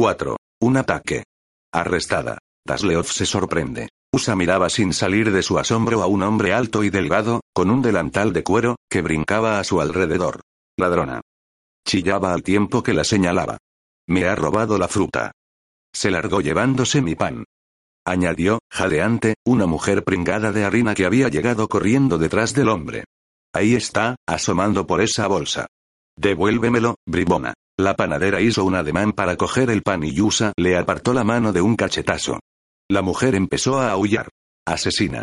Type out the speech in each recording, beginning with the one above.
4. Un ataque. Arrestada. Tasleov se sorprende. Usa miraba sin salir de su asombro a un hombre alto y delgado, con un delantal de cuero, que brincaba a su alrededor. Ladrona. Chillaba al tiempo que la señalaba. Me ha robado la fruta. Se largó llevándose mi pan. Añadió, jadeante, una mujer pringada de harina que había llegado corriendo detrás del hombre. Ahí está, asomando por esa bolsa. Devuélvemelo, bribona. La panadera hizo un ademán para coger el pan y Yusa le apartó la mano de un cachetazo. La mujer empezó a aullar. Asesina.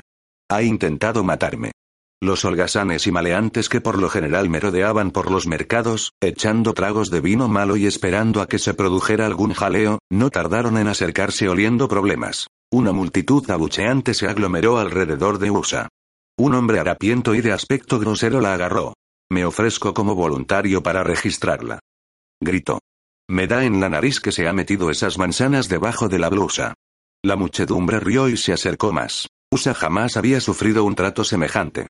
Ha intentado matarme. Los holgazanes y maleantes que por lo general me rodeaban por los mercados, echando tragos de vino malo y esperando a que se produjera algún jaleo, no tardaron en acercarse oliendo problemas. Una multitud abucheante se aglomeró alrededor de Usa. Un hombre harapiento y de aspecto grosero la agarró. Me ofrezco como voluntario para registrarla. Gritó. Me da en la nariz que se ha metido esas manzanas debajo de la blusa. La muchedumbre rió y se acercó más. Usa jamás había sufrido un trato semejante.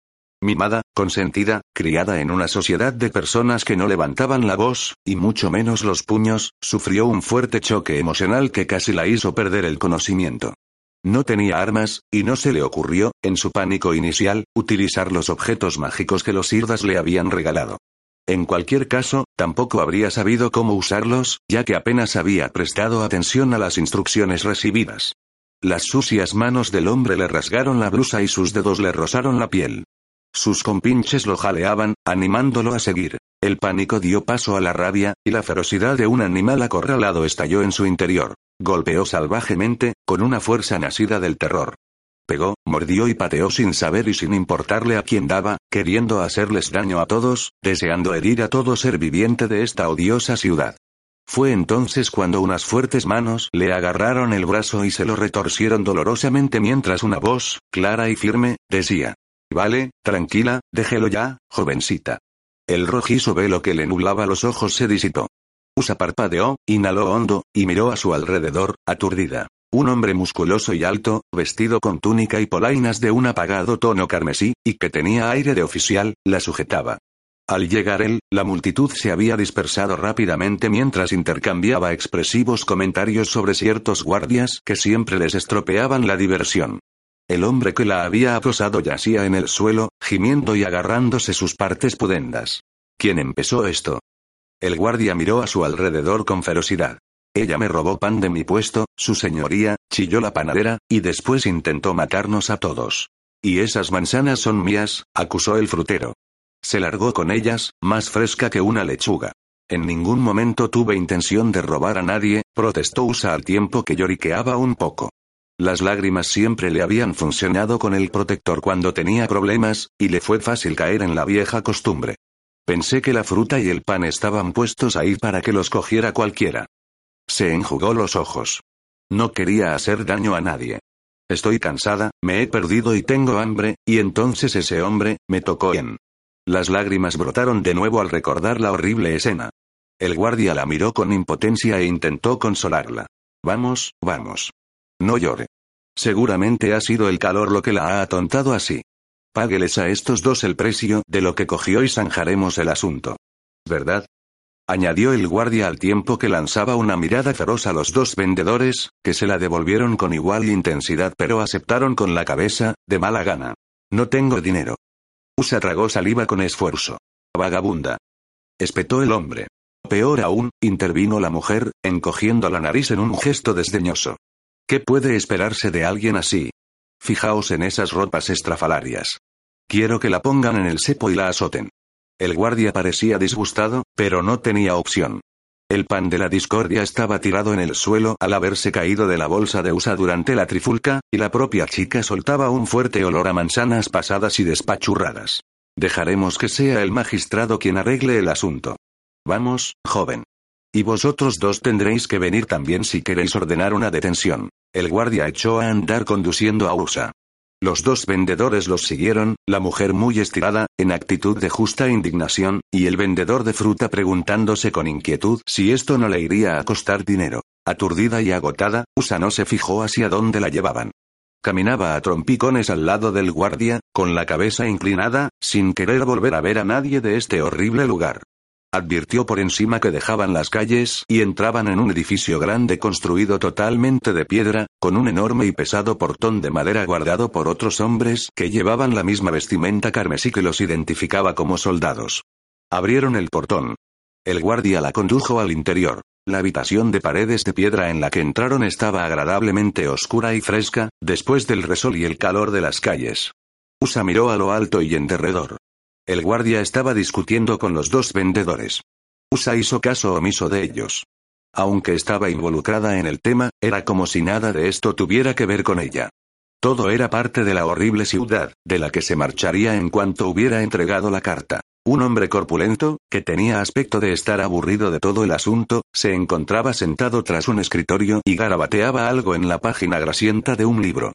Mimada, consentida, criada en una sociedad de personas que no levantaban la voz, y mucho menos los puños, sufrió un fuerte choque emocional que casi la hizo perder el conocimiento. No tenía armas, y no se le ocurrió, en su pánico inicial, utilizar los objetos mágicos que los Irdas le habían regalado. En cualquier caso, tampoco habría sabido cómo usarlos, ya que apenas había prestado atención a las instrucciones recibidas. Las sucias manos del hombre le rasgaron la blusa y sus dedos le rozaron la piel. Sus compinches lo jaleaban, animándolo a seguir. El pánico dio paso a la rabia, y la ferocidad de un animal acorralado estalló en su interior. Golpeó salvajemente, con una fuerza nacida del terror. Pegó, mordió y pateó sin saber y sin importarle a quién daba, queriendo hacerles daño a todos, deseando herir a todo ser viviente de esta odiosa ciudad. Fue entonces cuando unas fuertes manos le agarraron el brazo y se lo retorcieron dolorosamente mientras una voz, clara y firme, decía. Vale, tranquila, déjelo ya, jovencita. El rojizo velo que le nublaba los ojos se disipó. Usa parpadeó, inhaló hondo, y miró a su alrededor, aturdida. Un hombre musculoso y alto, vestido con túnica y polainas de un apagado tono carmesí, y que tenía aire de oficial, la sujetaba. Al llegar él, la multitud se había dispersado rápidamente mientras intercambiaba expresivos comentarios sobre ciertos guardias que siempre les estropeaban la diversión. El hombre que la había acosado yacía en el suelo, gimiendo y agarrándose sus partes pudendas. ¿Quién empezó esto? El guardia miró a su alrededor con ferocidad. Ella me robó pan de mi puesto, su señoría, chilló la panadera, y después intentó matarnos a todos. Y esas manzanas son mías, acusó el frutero. Se largó con ellas, más fresca que una lechuga. En ningún momento tuve intención de robar a nadie, protestó Usa al tiempo que lloriqueaba un poco. Las lágrimas siempre le habían funcionado con el protector cuando tenía problemas, y le fue fácil caer en la vieja costumbre. Pensé que la fruta y el pan estaban puestos ahí para que los cogiera cualquiera. Se enjugó los ojos. No quería hacer daño a nadie. Estoy cansada, me he perdido y tengo hambre, y entonces ese hombre, me tocó en. Las lágrimas brotaron de nuevo al recordar la horrible escena. El guardia la miró con impotencia e intentó consolarla. Vamos, vamos. No llore. Seguramente ha sido el calor lo que la ha atontado así. Págueles a estos dos el precio de lo que cogió y zanjaremos el asunto. ¿Verdad? Añadió el guardia al tiempo que lanzaba una mirada feroz a los dos vendedores, que se la devolvieron con igual intensidad pero aceptaron con la cabeza, de mala gana. No tengo dinero. Usa tragó saliva con esfuerzo. Vagabunda. Espetó el hombre. Peor aún, intervino la mujer, encogiendo la nariz en un gesto desdeñoso. ¿Qué puede esperarse de alguien así? Fijaos en esas ropas estrafalarias. Quiero que la pongan en el cepo y la azoten. El guardia parecía disgustado, pero no tenía opción. El pan de la discordia estaba tirado en el suelo al haberse caído de la bolsa de usa durante la trifulca, y la propia chica soltaba un fuerte olor a manzanas pasadas y despachurradas. Dejaremos que sea el magistrado quien arregle el asunto. Vamos, joven. Y vosotros dos tendréis que venir también si queréis ordenar una detención. El guardia echó a andar conduciendo a Usa. Los dos vendedores los siguieron, la mujer muy estirada, en actitud de justa indignación, y el vendedor de fruta preguntándose con inquietud si esto no le iría a costar dinero. Aturdida y agotada, Usa no se fijó hacia dónde la llevaban. Caminaba a trompicones al lado del guardia, con la cabeza inclinada, sin querer volver a ver a nadie de este horrible lugar. Advirtió por encima que dejaban las calles y entraban en un edificio grande construido totalmente de piedra, con un enorme y pesado portón de madera guardado por otros hombres que llevaban la misma vestimenta carmesí que los identificaba como soldados. Abrieron el portón. El guardia la condujo al interior. La habitación de paredes de piedra en la que entraron estaba agradablemente oscura y fresca, después del resol y el calor de las calles. Usa miró a lo alto y en derredor. El guardia estaba discutiendo con los dos vendedores. Usa hizo caso omiso de ellos. Aunque estaba involucrada en el tema, era como si nada de esto tuviera que ver con ella. Todo era parte de la horrible ciudad, de la que se marcharía en cuanto hubiera entregado la carta. Un hombre corpulento, que tenía aspecto de estar aburrido de todo el asunto, se encontraba sentado tras un escritorio y garabateaba algo en la página grasienta de un libro.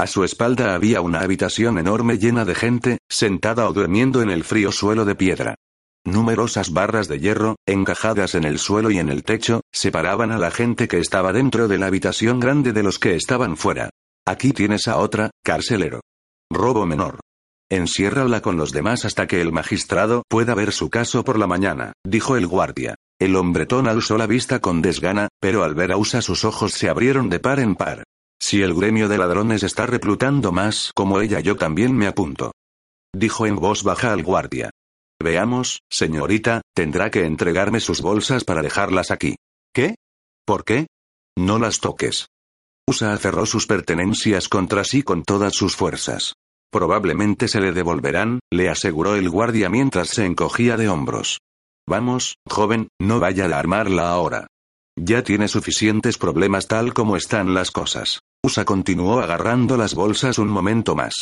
A su espalda había una habitación enorme llena de gente, sentada o durmiendo en el frío suelo de piedra. Numerosas barras de hierro, encajadas en el suelo y en el techo, separaban a la gente que estaba dentro de la habitación grande de los que estaban fuera. Aquí tienes a otra, carcelero. Robo menor. Enciérrala con los demás hasta que el magistrado pueda ver su caso por la mañana, dijo el guardia. El hombretón alzó la vista con desgana, pero al ver a Usa sus ojos se abrieron de par en par. Si el gremio de ladrones está reclutando más como ella yo también me apunto. Dijo en voz baja al guardia. Veamos, señorita, tendrá que entregarme sus bolsas para dejarlas aquí. ¿Qué? ¿Por qué? No las toques. Usa aferró sus pertenencias contra sí con todas sus fuerzas. Probablemente se le devolverán, le aseguró el guardia mientras se encogía de hombros. Vamos, joven, no vaya a armarla ahora. Ya tiene suficientes problemas tal como están las cosas. Usa continuó agarrando las bolsas un momento más.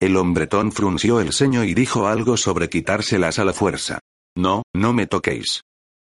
El hombretón frunció el ceño y dijo algo sobre quitárselas a la fuerza. No, no me toquéis.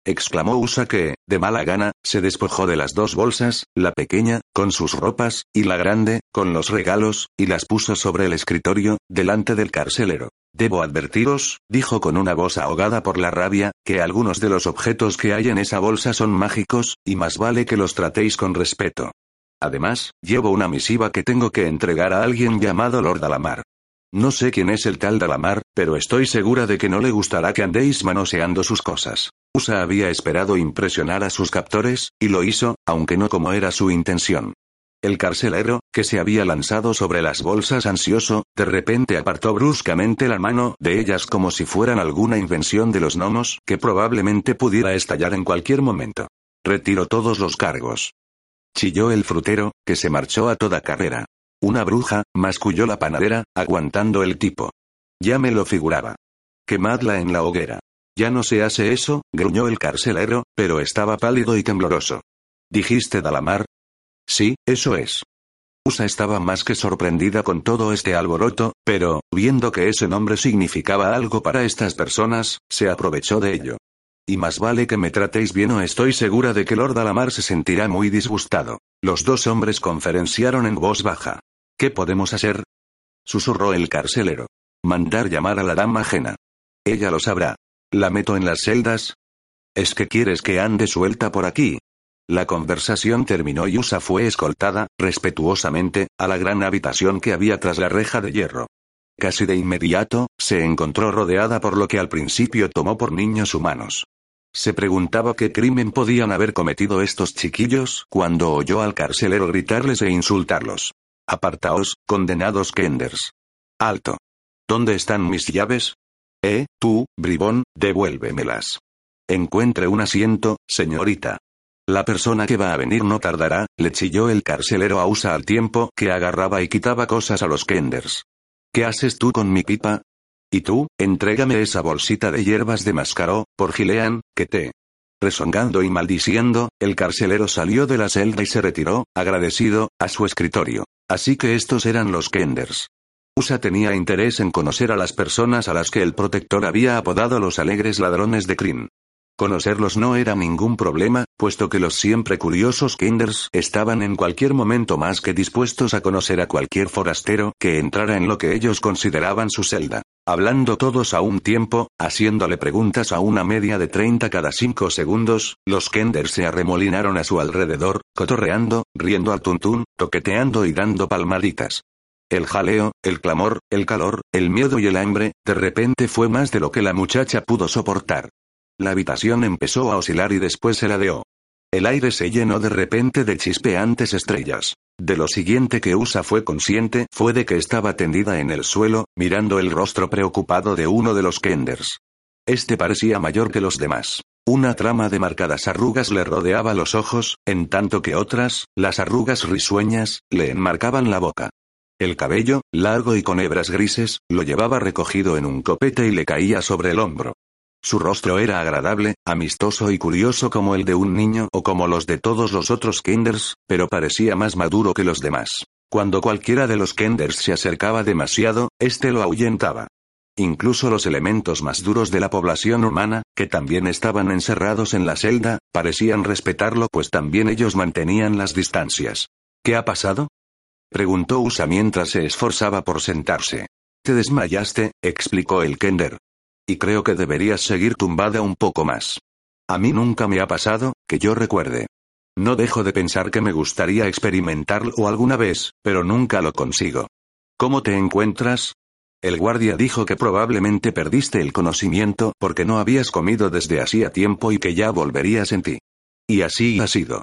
Exclamó Usa que, de mala gana, se despojó de las dos bolsas, la pequeña, con sus ropas, y la grande, con los regalos, y las puso sobre el escritorio, delante del carcelero. Debo advertiros, dijo con una voz ahogada por la rabia, que algunos de los objetos que hay en esa bolsa son mágicos, y más vale que los tratéis con respeto. Además, llevo una misiva que tengo que entregar a alguien llamado Lord Dalamar. No sé quién es el tal Dalamar, pero estoy segura de que no le gustará que andéis manoseando sus cosas. Usa había esperado impresionar a sus captores, y lo hizo, aunque no como era su intención. El carcelero, que se había lanzado sobre las bolsas ansioso, de repente apartó bruscamente la mano de ellas como si fueran alguna invención de los gnomos, que probablemente pudiera estallar en cualquier momento. Retiró todos los cargos. Chilló el frutero, que se marchó a toda carrera. Una bruja, masculló la panadera, aguantando el tipo. Ya me lo figuraba. Quemadla en la hoguera. Ya no se hace eso, gruñó el carcelero, pero estaba pálido y tembloroso. ¿Dijiste Dalamar? Sí, eso es. Usa estaba más que sorprendida con todo este alboroto, pero, viendo que ese nombre significaba algo para estas personas, se aprovechó de ello. Y más vale que me tratéis bien o estoy segura de que Lord Alamar se sentirá muy disgustado. Los dos hombres conferenciaron en voz baja. ¿Qué podemos hacer? Susurró el carcelero. Mandar llamar a la dama ajena. Ella lo sabrá. ¿La meto en las celdas? ¿Es que quieres que ande suelta por aquí? La conversación terminó y Usa fue escoltada, respetuosamente, a la gran habitación que había tras la reja de hierro. Casi de inmediato, se encontró rodeada por lo que al principio tomó por niños humanos. Se preguntaba qué crimen podían haber cometido estos chiquillos cuando oyó al carcelero gritarles e insultarlos. Apartaos, condenados Kenders. Alto. ¿Dónde están mis llaves? Eh, tú, bribón, devuélvemelas. Encuentre un asiento, señorita. La persona que va a venir no tardará, le chilló el carcelero a Usa al tiempo que agarraba y quitaba cosas a los Kenders. ¿Qué haces tú con mi pipa? Y tú, entrégame esa bolsita de hierbas de mascaró, por Gilean, que te. Resongando y maldiciendo, el carcelero salió de la celda y se retiró, agradecido, a su escritorio. Así que estos eran los Kenders. Usa tenía interés en conocer a las personas a las que el protector había apodado los alegres ladrones de Kryn. Conocerlos no era ningún problema, puesto que los siempre curiosos Kinders estaban en cualquier momento más que dispuestos a conocer a cualquier forastero que entrara en lo que ellos consideraban su celda. Hablando todos a un tiempo, haciéndole preguntas a una media de 30 cada cinco segundos, los Kenders se arremolinaron a su alrededor, cotorreando, riendo al tuntún, toqueteando y dando palmaditas. El jaleo, el clamor, el calor, el miedo y el hambre, de repente fue más de lo que la muchacha pudo soportar. La habitación empezó a oscilar y después se ladeó. El aire se llenó de repente de chispeantes estrellas. De lo siguiente que Usa fue consciente fue de que estaba tendida en el suelo, mirando el rostro preocupado de uno de los Kenders. Este parecía mayor que los demás. Una trama de marcadas arrugas le rodeaba los ojos, en tanto que otras, las arrugas risueñas, le enmarcaban la boca. El cabello, largo y con hebras grises, lo llevaba recogido en un copete y le caía sobre el hombro. Su rostro era agradable, amistoso y curioso como el de un niño o como los de todos los otros Kenders, pero parecía más maduro que los demás. Cuando cualquiera de los Kenders se acercaba demasiado, éste lo ahuyentaba. Incluso los elementos más duros de la población humana, que también estaban encerrados en la celda, parecían respetarlo pues también ellos mantenían las distancias. ¿Qué ha pasado? preguntó Usa mientras se esforzaba por sentarse. Te desmayaste, explicó el Kender. Y creo que deberías seguir tumbada un poco más. A mí nunca me ha pasado, que yo recuerde. No dejo de pensar que me gustaría experimentarlo alguna vez, pero nunca lo consigo. ¿Cómo te encuentras? El guardia dijo que probablemente perdiste el conocimiento porque no habías comido desde hacía tiempo y que ya volverías en ti. Y así ha sido.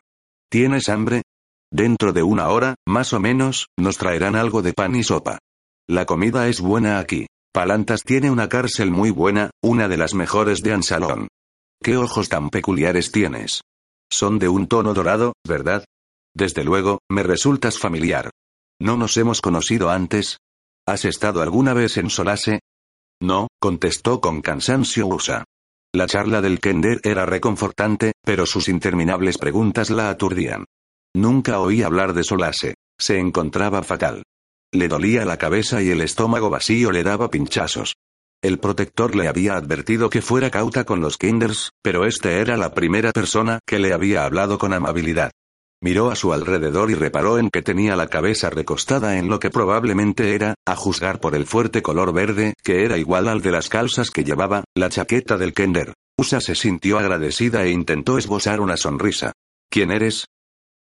¿Tienes hambre? Dentro de una hora, más o menos, nos traerán algo de pan y sopa. La comida es buena aquí. Palantas tiene una cárcel muy buena, una de las mejores de Ansalón. ¿Qué ojos tan peculiares tienes? Son de un tono dorado, ¿verdad? Desde luego, me resultas familiar. ¿No nos hemos conocido antes? ¿Has estado alguna vez en Solase? No, contestó con cansancio Usa. La charla del Kender era reconfortante, pero sus interminables preguntas la aturdían. Nunca oí hablar de Solase. Se encontraba fatal. Le dolía la cabeza y el estómago vacío le daba pinchazos. El protector le había advertido que fuera cauta con los Kinders, pero este era la primera persona que le había hablado con amabilidad. Miró a su alrededor y reparó en que tenía la cabeza recostada en lo que probablemente era, a juzgar por el fuerte color verde, que era igual al de las calzas que llevaba, la chaqueta del Kender. Usa se sintió agradecida e intentó esbozar una sonrisa. ¿Quién eres?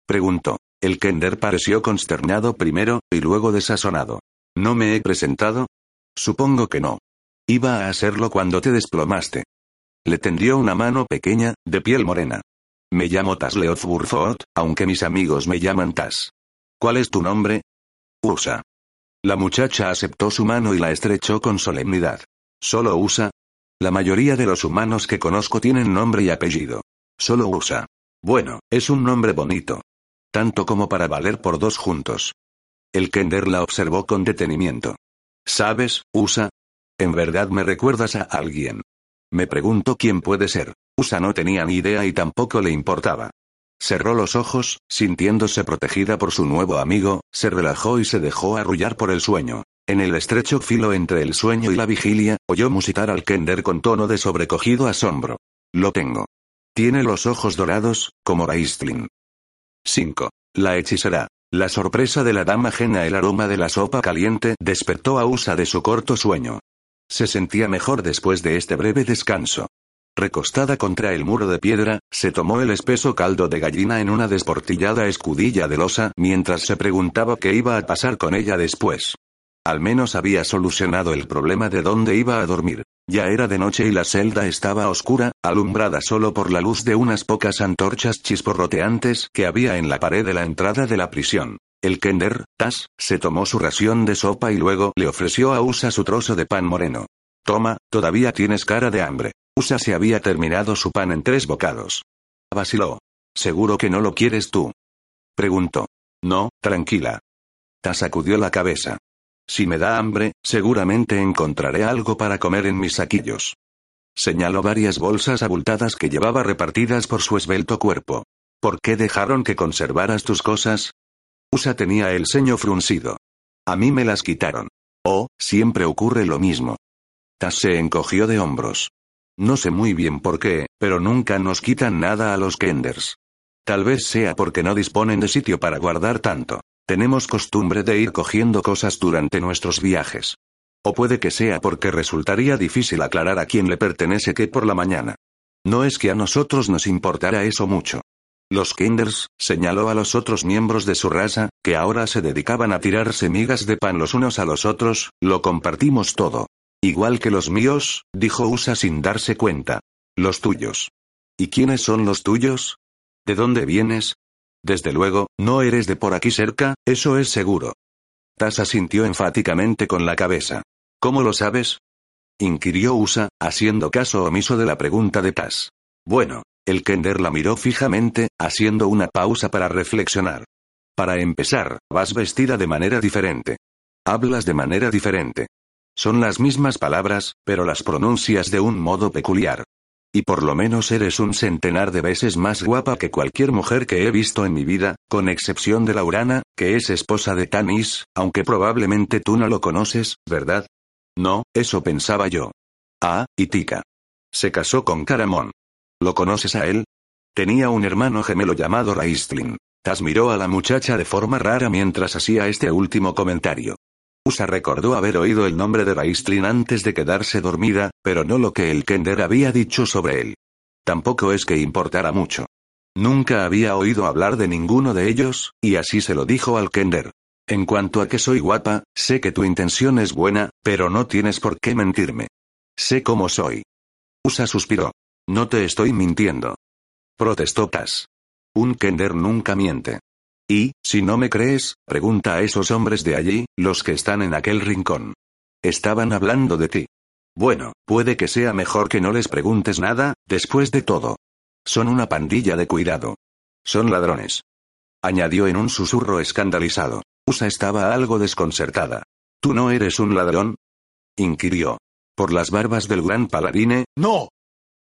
preguntó. El Kender pareció consternado primero, y luego desazonado. ¿No me he presentado? Supongo que no. Iba a hacerlo cuando te desplomaste. Le tendió una mano pequeña, de piel morena. Me llamo Tasleoth Burfot, aunque mis amigos me llaman Tas. ¿Cuál es tu nombre? Usa. La muchacha aceptó su mano y la estrechó con solemnidad. ¿Solo Usa? La mayoría de los humanos que conozco tienen nombre y apellido. Solo Usa. Bueno, es un nombre bonito tanto como para valer por dos juntos. El Kender la observó con detenimiento. ¿Sabes, Usa? En verdad me recuerdas a alguien. Me pregunto quién puede ser. Usa no tenía ni idea y tampoco le importaba. Cerró los ojos, sintiéndose protegida por su nuevo amigo, se relajó y se dejó arrullar por el sueño. En el estrecho filo entre el sueño y la vigilia, oyó musitar al Kender con tono de sobrecogido asombro. Lo tengo. Tiene los ojos dorados, como Raistlin. 5. La hechicera. La sorpresa de la dama ajena el aroma de la sopa caliente despertó a Usa de su corto sueño. Se sentía mejor después de este breve descanso. Recostada contra el muro de piedra, se tomó el espeso caldo de gallina en una desportillada escudilla de losa mientras se preguntaba qué iba a pasar con ella después. Al menos había solucionado el problema de dónde iba a dormir. Ya era de noche y la celda estaba oscura, alumbrada solo por la luz de unas pocas antorchas chisporroteantes que había en la pared de la entrada de la prisión. El Kender, Tas, se tomó su ración de sopa y luego le ofreció a Usa su trozo de pan moreno. Toma, todavía tienes cara de hambre. Usa se había terminado su pan en tres bocados. Vaciló. ¿Seguro que no lo quieres tú? Preguntó. No, tranquila. Tas sacudió la cabeza. Si me da hambre, seguramente encontraré algo para comer en mis saquillos. Señaló varias bolsas abultadas que llevaba repartidas por su esbelto cuerpo. ¿Por qué dejaron que conservaras tus cosas? Usa tenía el ceño fruncido. A mí me las quitaron. Oh, siempre ocurre lo mismo. Tas se encogió de hombros. No sé muy bien por qué, pero nunca nos quitan nada a los Kenders. Tal vez sea porque no disponen de sitio para guardar tanto. Tenemos costumbre de ir cogiendo cosas durante nuestros viajes. O puede que sea porque resultaría difícil aclarar a quién le pertenece qué por la mañana. No es que a nosotros nos importara eso mucho. Los Kinders, señaló a los otros miembros de su raza, que ahora se dedicaban a tirar migas de pan los unos a los otros, lo compartimos todo. Igual que los míos, dijo Usa sin darse cuenta. Los tuyos. ¿Y quiénes son los tuyos? ¿De dónde vienes? Desde luego, no eres de por aquí cerca, eso es seguro. Tas asintió enfáticamente con la cabeza. ¿Cómo lo sabes? inquirió Usa, haciendo caso omiso de la pregunta de Tas. Bueno, el Kender la miró fijamente, haciendo una pausa para reflexionar. Para empezar, vas vestida de manera diferente. Hablas de manera diferente. Son las mismas palabras, pero las pronuncias de un modo peculiar. Y por lo menos eres un centenar de veces más guapa que cualquier mujer que he visto en mi vida, con excepción de Laurana, que es esposa de Tanis, aunque probablemente tú no lo conoces, ¿verdad? No, eso pensaba yo. Ah, y Tika. Se casó con Caramón. ¿Lo conoces a él? Tenía un hermano gemelo llamado Raistlin. Tas miró a la muchacha de forma rara mientras hacía este último comentario. Usa recordó haber oído el nombre de Raistlin antes de quedarse dormida, pero no lo que el Kender había dicho sobre él. Tampoco es que importara mucho. Nunca había oído hablar de ninguno de ellos, y así se lo dijo al Kender. En cuanto a que soy guapa, sé que tu intención es buena, pero no tienes por qué mentirme. Sé cómo soy. Usa suspiró. No te estoy mintiendo. Protestó Tas. Un Kender nunca miente. Y, si no me crees, pregunta a esos hombres de allí, los que están en aquel rincón. Estaban hablando de ti. Bueno, puede que sea mejor que no les preguntes nada, después de todo. Son una pandilla de cuidado. Son ladrones. Añadió en un susurro escandalizado. Usa estaba algo desconcertada. ¿Tú no eres un ladrón? inquirió. Por las barbas del gran paladine, no.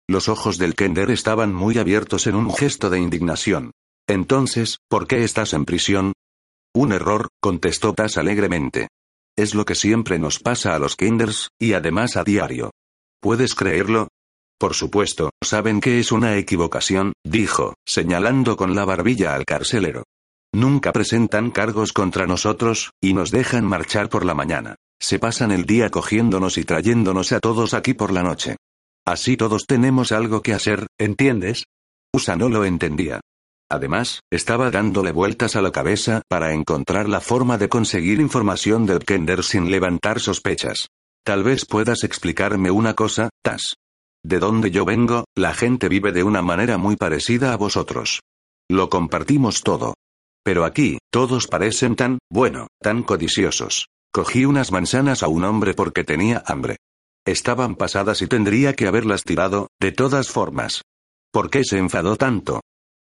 Los ojos del Kender estaban muy abiertos en un gesto de indignación. Entonces, ¿por qué estás en prisión? Un error, contestó Tas alegremente. Es lo que siempre nos pasa a los Kinders, y además a diario. ¿Puedes creerlo? Por supuesto, saben que es una equivocación, dijo, señalando con la barbilla al carcelero. Nunca presentan cargos contra nosotros, y nos dejan marchar por la mañana. Se pasan el día cogiéndonos y trayéndonos a todos aquí por la noche. Así todos tenemos algo que hacer, ¿entiendes? Usa no lo entendía. Además, estaba dándole vueltas a la cabeza para encontrar la forma de conseguir información del Kender sin levantar sospechas. Tal vez puedas explicarme una cosa, Tas. De donde yo vengo, la gente vive de una manera muy parecida a vosotros. Lo compartimos todo. Pero aquí, todos parecen tan, bueno, tan codiciosos. Cogí unas manzanas a un hombre porque tenía hambre. Estaban pasadas y tendría que haberlas tirado, de todas formas. ¿Por qué se enfadó tanto?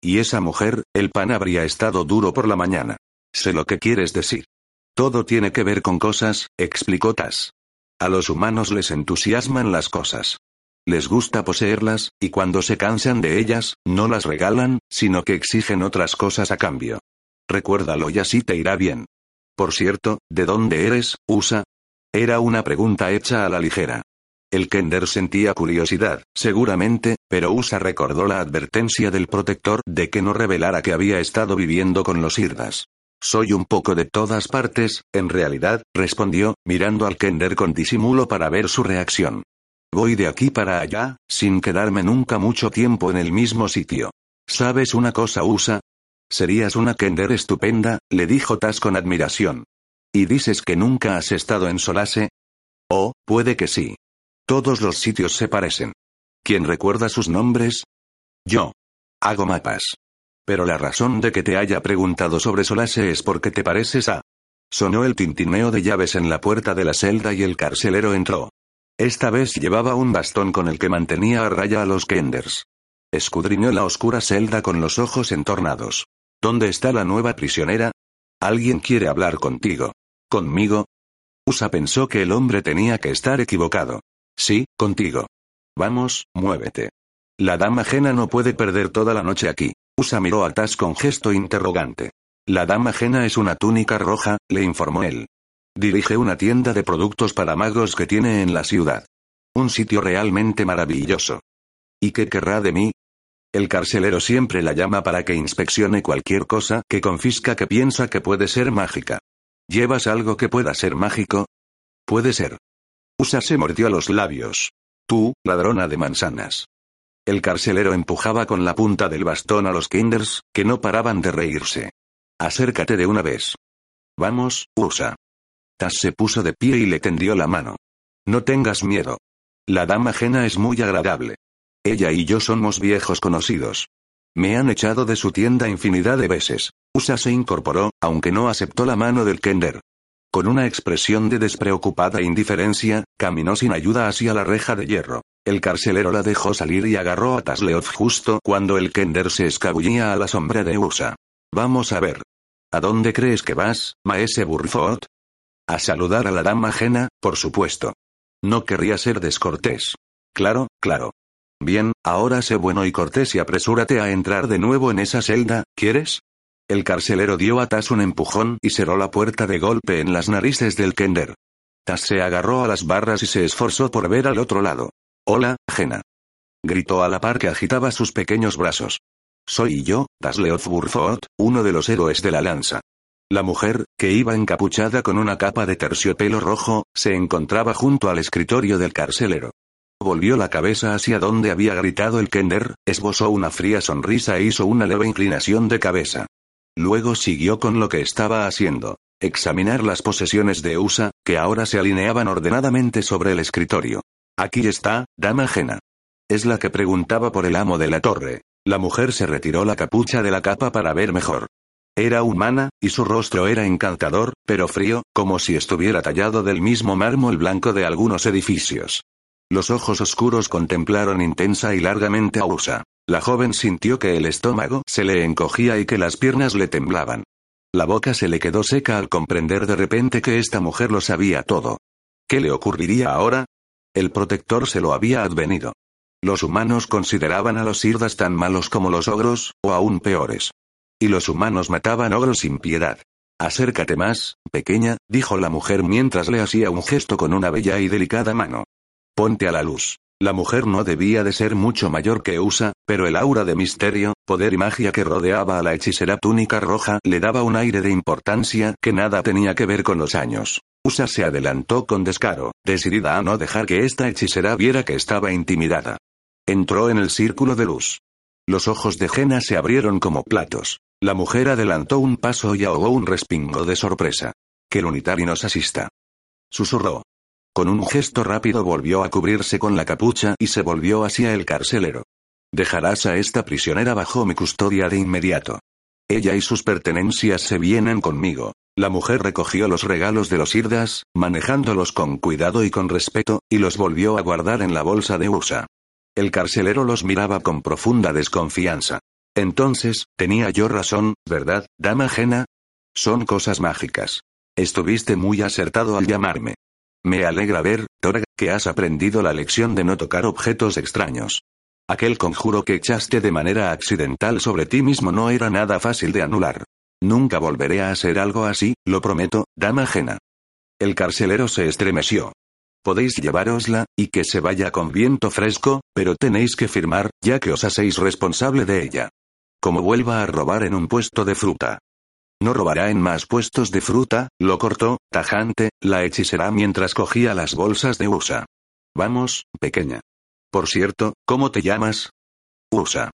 Y esa mujer, el pan habría estado duro por la mañana. Sé lo que quieres decir. Todo tiene que ver con cosas, explicó Tas. A los humanos les entusiasman las cosas. Les gusta poseerlas, y cuando se cansan de ellas, no las regalan, sino que exigen otras cosas a cambio. Recuérdalo y así te irá bien. Por cierto, ¿de dónde eres, Usa? Era una pregunta hecha a la ligera. El Kender sentía curiosidad, seguramente, pero Usa recordó la advertencia del protector de que no revelara que había estado viviendo con los Irdas. Soy un poco de todas partes, en realidad, respondió, mirando al Kender con disimulo para ver su reacción. Voy de aquí para allá, sin quedarme nunca mucho tiempo en el mismo sitio. ¿Sabes una cosa, Usa? Serías una Kender estupenda, le dijo Tas con admiración. ¿Y dices que nunca has estado en Solase? Oh, puede que sí. Todos los sitios se parecen. ¿Quién recuerda sus nombres? Yo. Hago mapas. Pero la razón de que te haya preguntado sobre Solase es porque te pareces a... Sonó el tintineo de llaves en la puerta de la celda y el carcelero entró. Esta vez llevaba un bastón con el que mantenía a raya a los Kenders. Escudriñó la oscura celda con los ojos entornados. ¿Dónde está la nueva prisionera? Alguien quiere hablar contigo. ¿Conmigo? Usa pensó que el hombre tenía que estar equivocado. Sí, contigo. Vamos, muévete. La dama Jena no puede perder toda la noche aquí. Usa miró a Tas con gesto interrogante. La dama Jena es una túnica roja, le informó él. Dirige una tienda de productos para magos que tiene en la ciudad. Un sitio realmente maravilloso. ¿Y qué querrá de mí? El carcelero siempre la llama para que inspeccione cualquier cosa que confisca que piensa que puede ser mágica. ¿Llevas algo que pueda ser mágico? Puede ser. Usa se mordió los labios. Tú, ladrona de manzanas. El carcelero empujaba con la punta del bastón a los kinders, que no paraban de reírse. Acércate de una vez. Vamos, Usa. Tas se puso de pie y le tendió la mano. No tengas miedo. La dama Jena es muy agradable. Ella y yo somos viejos conocidos. Me han echado de su tienda infinidad de veces. Usa se incorporó, aunque no aceptó la mano del Kender. Con una expresión de despreocupada indiferencia, caminó sin ayuda hacia la reja de hierro. El carcelero la dejó salir y agarró a Tasleov justo cuando el Kender se escabullía a la sombra de Usa. Vamos a ver. ¿A dónde crees que vas, maese Burfot? A saludar a la dama ajena, por supuesto. No querría ser descortés. Claro, claro. Bien, ahora sé bueno y cortés y apresúrate a entrar de nuevo en esa celda, ¿quieres? El carcelero dio a Tas un empujón y cerró la puerta de golpe en las narices del Kender. Tas se agarró a las barras y se esforzó por ver al otro lado. Hola, Jena. Gritó a la par que agitaba sus pequeños brazos. Soy yo, Tasleoth Burfoot, uno de los héroes de la lanza. La mujer, que iba encapuchada con una capa de terciopelo rojo, se encontraba junto al escritorio del carcelero. Volvió la cabeza hacia donde había gritado el Kender, esbozó una fría sonrisa e hizo una leve inclinación de cabeza. Luego siguió con lo que estaba haciendo. Examinar las posesiones de Usa, que ahora se alineaban ordenadamente sobre el escritorio. Aquí está, dama ajena. Es la que preguntaba por el amo de la torre. La mujer se retiró la capucha de la capa para ver mejor. Era humana, y su rostro era encantador, pero frío, como si estuviera tallado del mismo mármol blanco de algunos edificios. Los ojos oscuros contemplaron intensa y largamente a Usa. La joven sintió que el estómago se le encogía y que las piernas le temblaban. La boca se le quedó seca al comprender de repente que esta mujer lo sabía todo. ¿Qué le ocurriría ahora? El protector se lo había advenido. Los humanos consideraban a los sirdas tan malos como los ogros, o aún peores. Y los humanos mataban ogros sin piedad. Acércate más, pequeña, dijo la mujer mientras le hacía un gesto con una bella y delicada mano. Ponte a la luz. La mujer no debía de ser mucho mayor que Usa, pero el aura de misterio, poder y magia que rodeaba a la hechicera túnica roja le daba un aire de importancia que nada tenía que ver con los años. Usa se adelantó con descaro, decidida a no dejar que esta hechicera viera que estaba intimidada. Entró en el círculo de luz. Los ojos de Jena se abrieron como platos. La mujer adelantó un paso y ahogó un respingo de sorpresa. Que el unitario nos asista. Susurró. Con un gesto rápido volvió a cubrirse con la capucha y se volvió hacia el carcelero. Dejarás a esta prisionera bajo mi custodia de inmediato. Ella y sus pertenencias se vienen conmigo. La mujer recogió los regalos de los Irdas, manejándolos con cuidado y con respeto, y los volvió a guardar en la bolsa de Usa. El carcelero los miraba con profunda desconfianza. Entonces, tenía yo razón, ¿verdad, dama ajena? Son cosas mágicas. Estuviste muy acertado al llamarme. Me alegra ver, Torg, que has aprendido la lección de no tocar objetos extraños. Aquel conjuro que echaste de manera accidental sobre ti mismo no era nada fácil de anular. Nunca volveré a hacer algo así, lo prometo, dama ajena. El carcelero se estremeció. Podéis llevárosla, y que se vaya con viento fresco, pero tenéis que firmar, ya que os hacéis responsable de ella. Como vuelva a robar en un puesto de fruta. No robará en más puestos de fruta, lo cortó, tajante, la hechicera mientras cogía las bolsas de USA. Vamos, pequeña. Por cierto, ¿cómo te llamas? USA.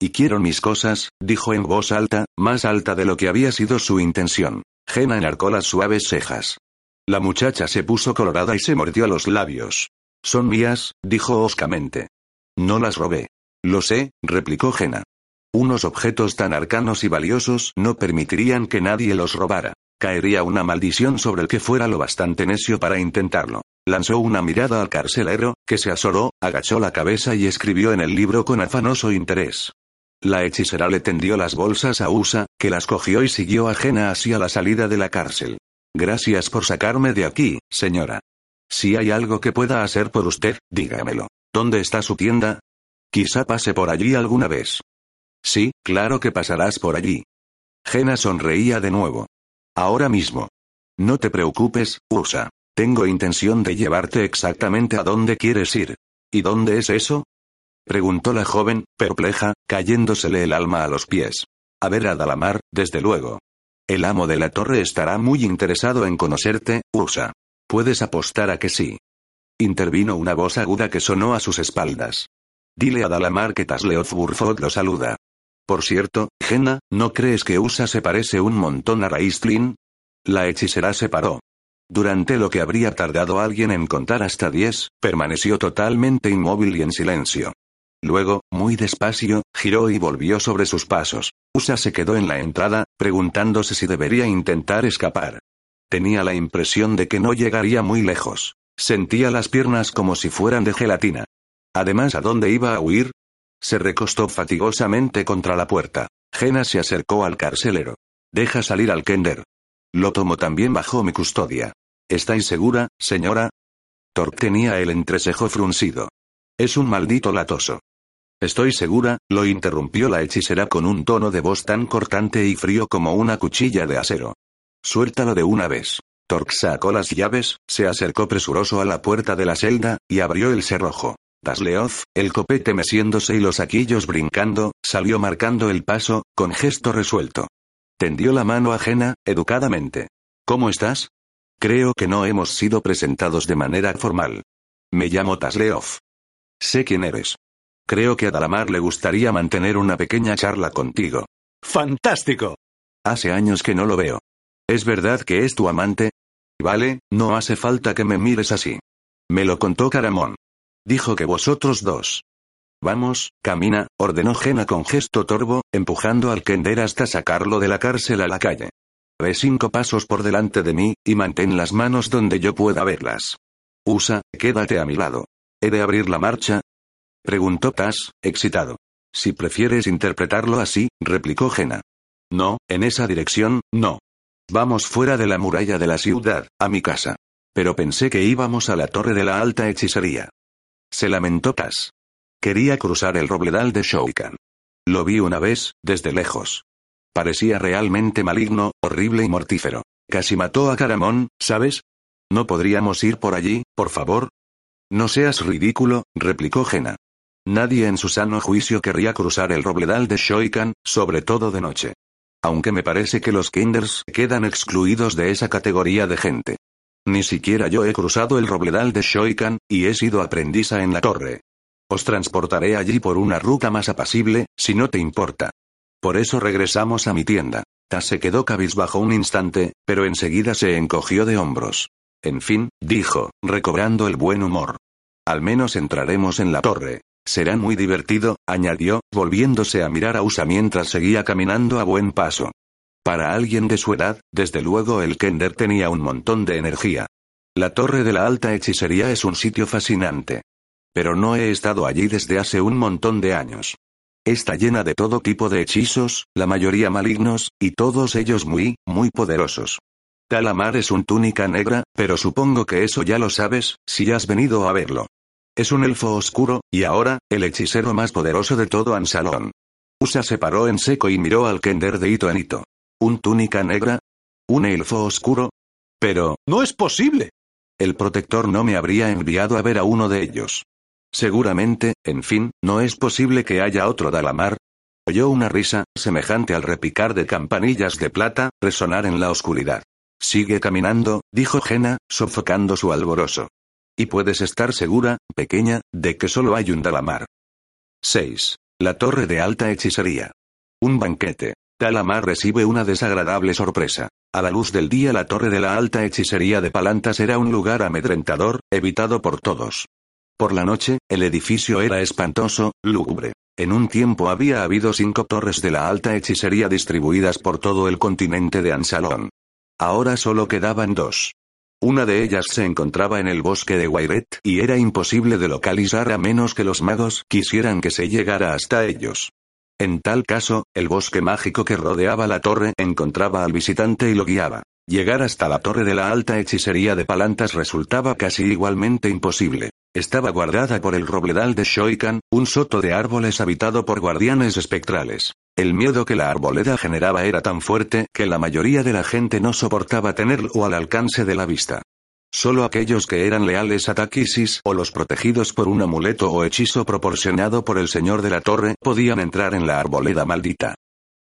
Y quiero mis cosas, dijo en voz alta, más alta de lo que había sido su intención. Jena enarcó las suaves cejas. La muchacha se puso colorada y se mordió los labios. Son mías, dijo hoscamente. No las robé. Lo sé, replicó Jena. Unos objetos tan arcanos y valiosos no permitirían que nadie los robara. Caería una maldición sobre el que fuera lo bastante necio para intentarlo. Lanzó una mirada al carcelero, que se asoró, agachó la cabeza y escribió en el libro con afanoso interés. La hechicera le tendió las bolsas a Usa, que las cogió y siguió ajena hacia la salida de la cárcel. Gracias por sacarme de aquí, señora. Si hay algo que pueda hacer por usted, dígamelo. ¿Dónde está su tienda? Quizá pase por allí alguna vez. Sí, claro que pasarás por allí. Jena sonreía de nuevo. Ahora mismo. No te preocupes, Usa. Tengo intención de llevarte exactamente a donde quieres ir. ¿Y dónde es eso? preguntó la joven, perpleja, cayéndosele el alma a los pies. A ver a Dalamar, desde luego. El amo de la torre estará muy interesado en conocerte, Usa. Puedes apostar a que sí. Intervino una voz aguda que sonó a sus espaldas. Dile a Dalamar que Tasleoth Burfot lo saluda. Por cierto, Jena, ¿no crees que Usa se parece un montón a Raistlin? La hechicera se paró. Durante lo que habría tardado alguien en contar hasta diez, permaneció totalmente inmóvil y en silencio. Luego, muy despacio, giró y volvió sobre sus pasos. Usa se quedó en la entrada, preguntándose si debería intentar escapar. Tenía la impresión de que no llegaría muy lejos. Sentía las piernas como si fueran de gelatina. Además, ¿a dónde iba a huir? Se recostó fatigosamente contra la puerta. Jena se acercó al carcelero. Deja salir al Kender. Lo tomó también bajo mi custodia. ¿Estáis segura, señora? Tork tenía el entrecejo fruncido. Es un maldito latoso. Estoy segura, lo interrumpió la hechicera con un tono de voz tan cortante y frío como una cuchilla de acero. Suéltalo de una vez. Tork sacó las llaves, se acercó presuroso a la puerta de la celda, y abrió el cerrojo. Dasleoz, el copete meciéndose y los saquillos brincando, salió marcando el paso, con gesto resuelto. Tendió la mano ajena, educadamente. ¿Cómo estás? Creo que no hemos sido presentados de manera formal. Me llamo Tasleov. Sé quién eres. Creo que a Dalamar le gustaría mantener una pequeña charla contigo. ¡Fantástico! Hace años que no lo veo. ¿Es verdad que es tu amante? Vale, no hace falta que me mires así. Me lo contó Caramón. Dijo que vosotros dos. Vamos, camina, ordenó Jena con gesto torvo, empujando al Kender hasta sacarlo de la cárcel a la calle. Ve cinco pasos por delante de mí, y mantén las manos donde yo pueda verlas. Usa, quédate a mi lado. ¿He de abrir la marcha? Preguntó Tas, excitado. Si prefieres interpretarlo así, replicó Jena. No, en esa dirección, no. Vamos fuera de la muralla de la ciudad, a mi casa. Pero pensé que íbamos a la torre de la alta hechicería. Se lamentó Tas. Quería cruzar el robledal de Shoukan. Lo vi una vez, desde lejos. Parecía realmente maligno, horrible y mortífero. Casi mató a Caramón, ¿sabes? ¿No podríamos ir por allí, por favor? No seas ridículo, replicó Jena. Nadie en su sano juicio querría cruzar el robledal de Shoikan, sobre todo de noche. Aunque me parece que los Kinders quedan excluidos de esa categoría de gente. Ni siquiera yo he cruzado el robledal de Shoikan, y he sido aprendiza en la torre. Os transportaré allí por una ruta más apacible, si no te importa. Por eso regresamos a mi tienda. Tas se quedó cabizbajo un instante, pero enseguida se encogió de hombros. En fin, dijo, recobrando el buen humor. Al menos entraremos en la torre. Será muy divertido, añadió, volviéndose a mirar a Usa mientras seguía caminando a buen paso. Para alguien de su edad, desde luego el Kender tenía un montón de energía. La torre de la alta hechicería es un sitio fascinante. Pero no he estado allí desde hace un montón de años. Está llena de todo tipo de hechizos, la mayoría malignos, y todos ellos muy, muy poderosos. Talamar es un túnica negra, pero supongo que eso ya lo sabes, si has venido a verlo. Es un elfo oscuro, y ahora, el hechicero más poderoso de todo Ansalón. Usa se paró en seco y miró al Kender de hito en hito. ¿Un túnica negra? ¿Un elfo oscuro? Pero... ¡No es posible! El protector no me habría enviado a ver a uno de ellos. Seguramente, en fin, no es posible que haya otro Dalamar. Oyó una risa, semejante al repicar de campanillas de plata, resonar en la oscuridad. Sigue caminando, dijo Jena, sofocando su alboroso. Y puedes estar segura, pequeña, de que solo hay un Dalamar. 6. La torre de alta hechicería. Un banquete. Dalamar recibe una desagradable sorpresa. A la luz del día la torre de la alta hechicería de Palantas era un lugar amedrentador, evitado por todos. Por la noche, el edificio era espantoso, lúgubre. En un tiempo había habido cinco torres de la alta hechicería distribuidas por todo el continente de Ansalón. Ahora solo quedaban dos. Una de ellas se encontraba en el bosque de Wairet, y era imposible de localizar a menos que los magos quisieran que se llegara hasta ellos. En tal caso, el bosque mágico que rodeaba la torre encontraba al visitante y lo guiaba. Llegar hasta la torre de la alta hechicería de Palantas resultaba casi igualmente imposible. Estaba guardada por el robledal de Shoikan, un soto de árboles habitado por guardianes espectrales. El miedo que la arboleda generaba era tan fuerte que la mayoría de la gente no soportaba tenerlo al alcance de la vista. Solo aquellos que eran leales a Takisis o los protegidos por un amuleto o hechizo proporcionado por el señor de la torre podían entrar en la arboleda maldita.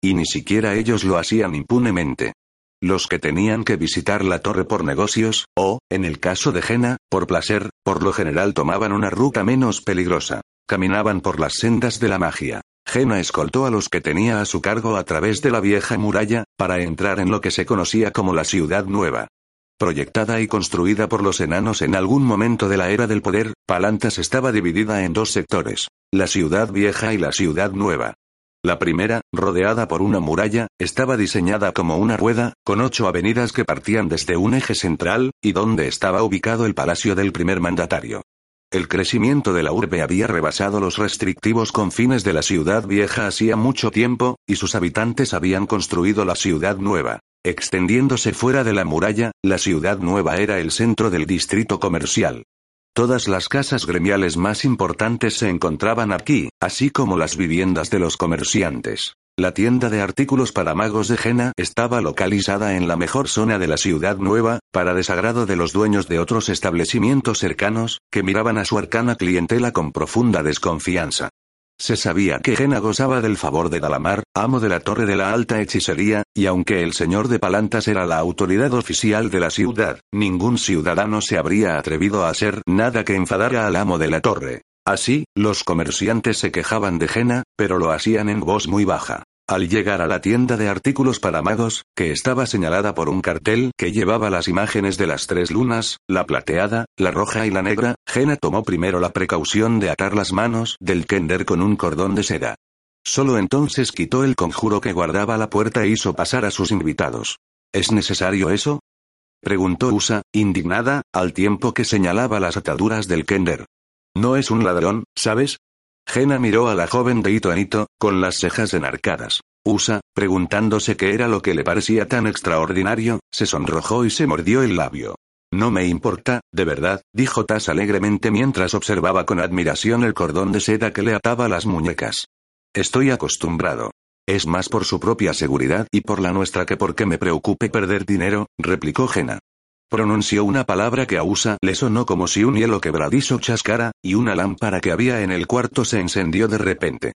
Y ni siquiera ellos lo hacían impunemente. Los que tenían que visitar la torre por negocios, o, en el caso de Jena, por placer, por lo general tomaban una ruta menos peligrosa. Caminaban por las sendas de la magia. Jena escoltó a los que tenía a su cargo a través de la vieja muralla, para entrar en lo que se conocía como la ciudad nueva. Proyectada y construida por los enanos en algún momento de la era del poder, Palantas estaba dividida en dos sectores, la ciudad vieja y la ciudad nueva. La primera, rodeada por una muralla, estaba diseñada como una rueda, con ocho avenidas que partían desde un eje central, y donde estaba ubicado el palacio del primer mandatario. El crecimiento de la urbe había rebasado los restrictivos confines de la ciudad vieja hacía mucho tiempo, y sus habitantes habían construido la ciudad nueva. Extendiéndose fuera de la muralla, la ciudad nueva era el centro del distrito comercial. Todas las casas gremiales más importantes se encontraban aquí, así como las viviendas de los comerciantes. La tienda de artículos para magos de Jena estaba localizada en la mejor zona de la ciudad nueva, para desagrado de los dueños de otros establecimientos cercanos, que miraban a su arcana clientela con profunda desconfianza. Se sabía que Jena gozaba del favor de Dalamar, amo de la Torre de la Alta Hechicería, y aunque el señor de Palantas era la autoridad oficial de la ciudad, ningún ciudadano se habría atrevido a hacer nada que enfadara al amo de la torre. Así, los comerciantes se quejaban de Jena, pero lo hacían en voz muy baja. Al llegar a la tienda de artículos para magos, que estaba señalada por un cartel que llevaba las imágenes de las tres lunas, la plateada, la roja y la negra, Jena tomó primero la precaución de atar las manos del Kender con un cordón de seda. Solo entonces quitó el conjuro que guardaba la puerta e hizo pasar a sus invitados. ¿Es necesario eso? preguntó Usa, indignada, al tiempo que señalaba las ataduras del Kender. No es un ladrón, ¿sabes? Jena miró a la joven de hito en hito, con las cejas enarcadas. Usa, preguntándose qué era lo que le parecía tan extraordinario, se sonrojó y se mordió el labio. No me importa, de verdad, dijo Tas alegremente mientras observaba con admiración el cordón de seda que le ataba las muñecas. Estoy acostumbrado. Es más por su propia seguridad y por la nuestra que porque me preocupe perder dinero, replicó Jena. Pronunció una palabra que a Usa le sonó como si un hielo quebradizo chascara, y una lámpara que había en el cuarto se encendió de repente.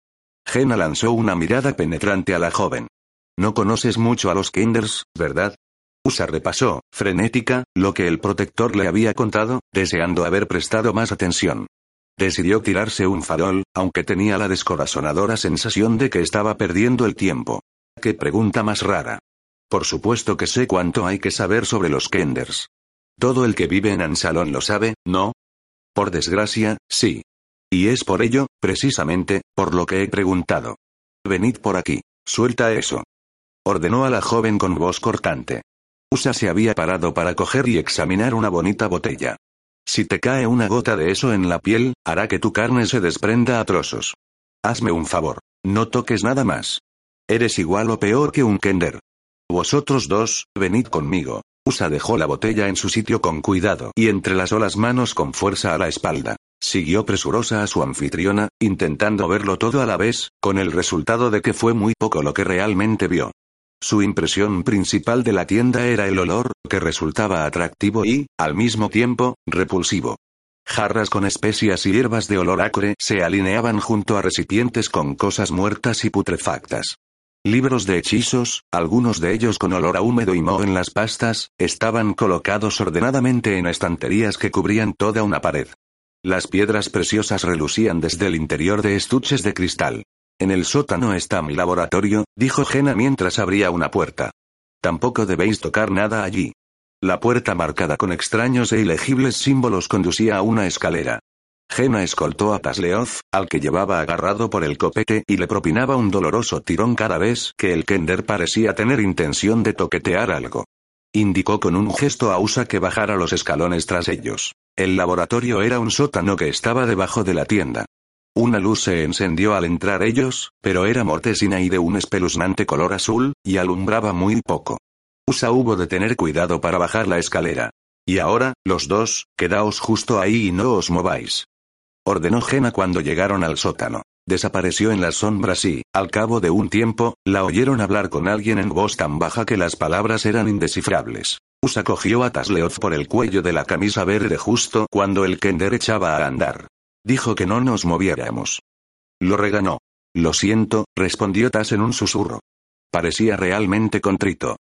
Jena lanzó una mirada penetrante a la joven. No conoces mucho a los Kinders, ¿verdad? Usa repasó, frenética, lo que el protector le había contado, deseando haber prestado más atención. Decidió tirarse un farol, aunque tenía la descorazonadora sensación de que estaba perdiendo el tiempo. Qué pregunta más rara. Por supuesto que sé cuánto hay que saber sobre los Kenders. Todo el que vive en Ansalón lo sabe, ¿no? Por desgracia, sí. Y es por ello, precisamente, por lo que he preguntado. Venid por aquí. Suelta eso. Ordenó a la joven con voz cortante. Usa se había parado para coger y examinar una bonita botella. Si te cae una gota de eso en la piel, hará que tu carne se desprenda a trozos. Hazme un favor. No toques nada más. Eres igual o peor que un Kender. Vosotros dos, venid conmigo. Usa dejó la botella en su sitio con cuidado y entrelazó las manos con fuerza a la espalda. Siguió presurosa a su anfitriona, intentando verlo todo a la vez, con el resultado de que fue muy poco lo que realmente vio. Su impresión principal de la tienda era el olor, que resultaba atractivo y, al mismo tiempo, repulsivo. Jarras con especias y hierbas de olor acre se alineaban junto a recipientes con cosas muertas y putrefactas. Libros de hechizos, algunos de ellos con olor a húmedo y moho en las pastas, estaban colocados ordenadamente en estanterías que cubrían toda una pared. Las piedras preciosas relucían desde el interior de estuches de cristal. En el sótano está mi laboratorio, dijo Jena mientras abría una puerta. Tampoco debéis tocar nada allí. La puerta marcada con extraños e ilegibles símbolos conducía a una escalera. Jena escoltó a Tasleoz, al que llevaba agarrado por el copete y le propinaba un doloroso tirón cada vez que el Kender parecía tener intención de toquetear algo. Indicó con un gesto a Usa que bajara los escalones tras ellos. El laboratorio era un sótano que estaba debajo de la tienda. Una luz se encendió al entrar ellos, pero era mortecina y de un espeluznante color azul, y alumbraba muy poco. Usa hubo de tener cuidado para bajar la escalera. Y ahora, los dos, quedaos justo ahí y no os mováis ordenó Jena cuando llegaron al sótano. Desapareció en las sombras y, al cabo de un tiempo, la oyeron hablar con alguien en voz tan baja que las palabras eran indescifrables. Usa cogió a Tasleoth por el cuello de la camisa verde justo cuando el Kender echaba a andar. Dijo que no nos moviéramos. Lo reganó. Lo siento, respondió Tas en un susurro. Parecía realmente contrito.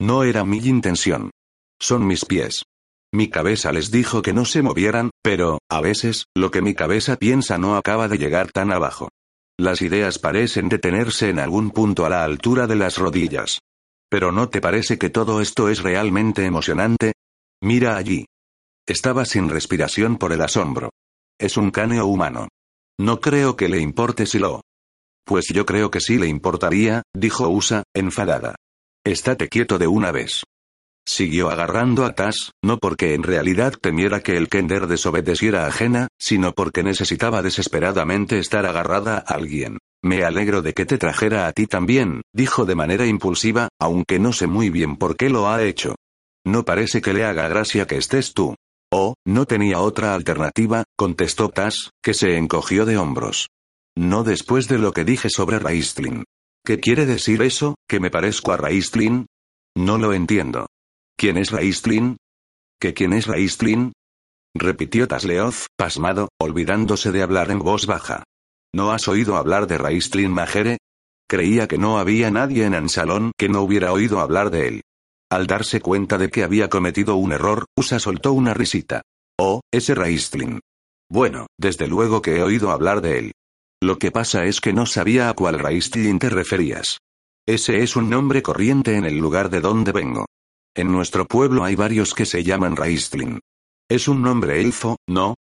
No era mi intención. Son mis pies. Mi cabeza les dijo que no se movieran, pero, a veces, lo que mi cabeza piensa no acaba de llegar tan abajo. Las ideas parecen detenerse en algún punto a la altura de las rodillas. Pero ¿no te parece que todo esto es realmente emocionante? Mira allí. Estaba sin respiración por el asombro. Es un caneo humano. No creo que le importe si lo... Pues yo creo que sí le importaría, dijo Usa, enfadada. Estate quieto de una vez. Siguió agarrando a Tas, no porque en realidad temiera que el Kender desobedeciera a Jena, sino porque necesitaba desesperadamente estar agarrada a alguien. Me alegro de que te trajera a ti también, dijo de manera impulsiva, aunque no sé muy bien por qué lo ha hecho. No parece que le haga gracia que estés tú. Oh, no tenía otra alternativa, contestó Tas, que se encogió de hombros. No después de lo que dije sobre Raistlin. ¿Qué quiere decir eso, que me parezco a Raistlin? No lo entiendo. ¿Quién es Raistlin? ¿Que quién es Raistlin? repitió Tasleoz, pasmado, olvidándose de hablar en voz baja. ¿No has oído hablar de Raistlin Majere? Creía que no había nadie en Ansalón que no hubiera oído hablar de él. Al darse cuenta de que había cometido un error, Usa soltó una risita. Oh, ese Raistlin. Bueno, desde luego que he oído hablar de él. Lo que pasa es que no sabía a cuál Raistlin te referías. Ese es un nombre corriente en el lugar de donde vengo. En nuestro pueblo hay varios que se llaman Raistlin. Es un nombre elfo, ¿no?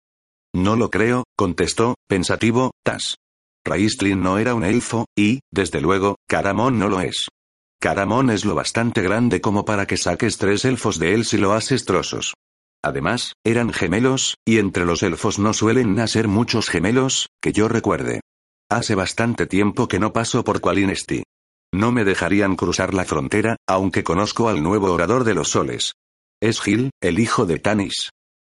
No lo creo, contestó, pensativo, Tas. Raistlin no era un elfo, y, desde luego, Caramón no lo es. Caramón es lo bastante grande como para que saques tres elfos de él si lo haces trozos. Además, eran gemelos, y entre los elfos no suelen nacer muchos gemelos, que yo recuerde. Hace bastante tiempo que no paso por Qualinesti. No me dejarían cruzar la frontera, aunque conozco al nuevo orador de los soles. Es Gil, el hijo de Tanis.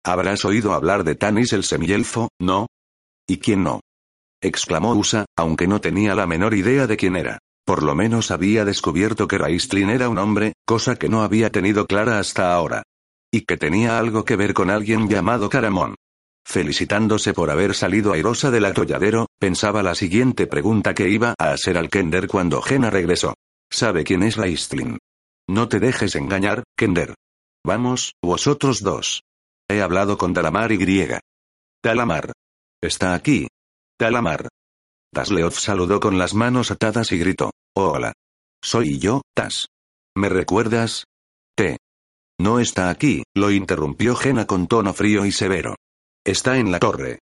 Habrás oído hablar de Tanis el semielfo, ¿no? ¿Y quién no? exclamó Usa, aunque no tenía la menor idea de quién era. Por lo menos había descubierto que Raistlin era un hombre, cosa que no había tenido clara hasta ahora. Y que tenía algo que ver con alguien llamado Caramón. Felicitándose por haber salido airosa del atolladero, pensaba la siguiente pregunta que iba a hacer al Kender cuando Jena regresó. ¿Sabe quién es Raistlin? No te dejes engañar, Kender. Vamos, vosotros dos. He hablado con Talamar y griega. Talamar. Está aquí. Talamar. Tasleov saludó con las manos atadas y gritó. hola. Soy yo, Tas. ¿Me recuerdas? Te. No está aquí, lo interrumpió Jena con tono frío y severo. Está en la torre.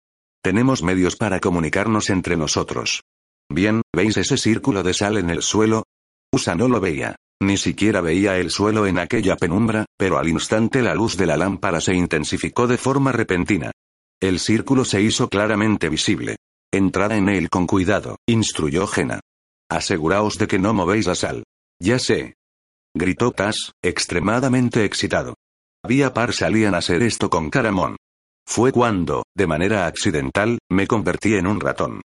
Tenemos medios para comunicarnos entre nosotros. Bien, ¿veis ese círculo de sal en el suelo? Usa no lo veía. Ni siquiera veía el suelo en aquella penumbra, pero al instante la luz de la lámpara se intensificó de forma repentina. El círculo se hizo claramente visible. Entrad en él con cuidado, instruyó Jena. Aseguraos de que no movéis la sal. Ya sé. Gritó Tas, extremadamente excitado. Había par salían a hacer esto con Caramón. Fue cuando, de manera accidental, me convertí en un ratón.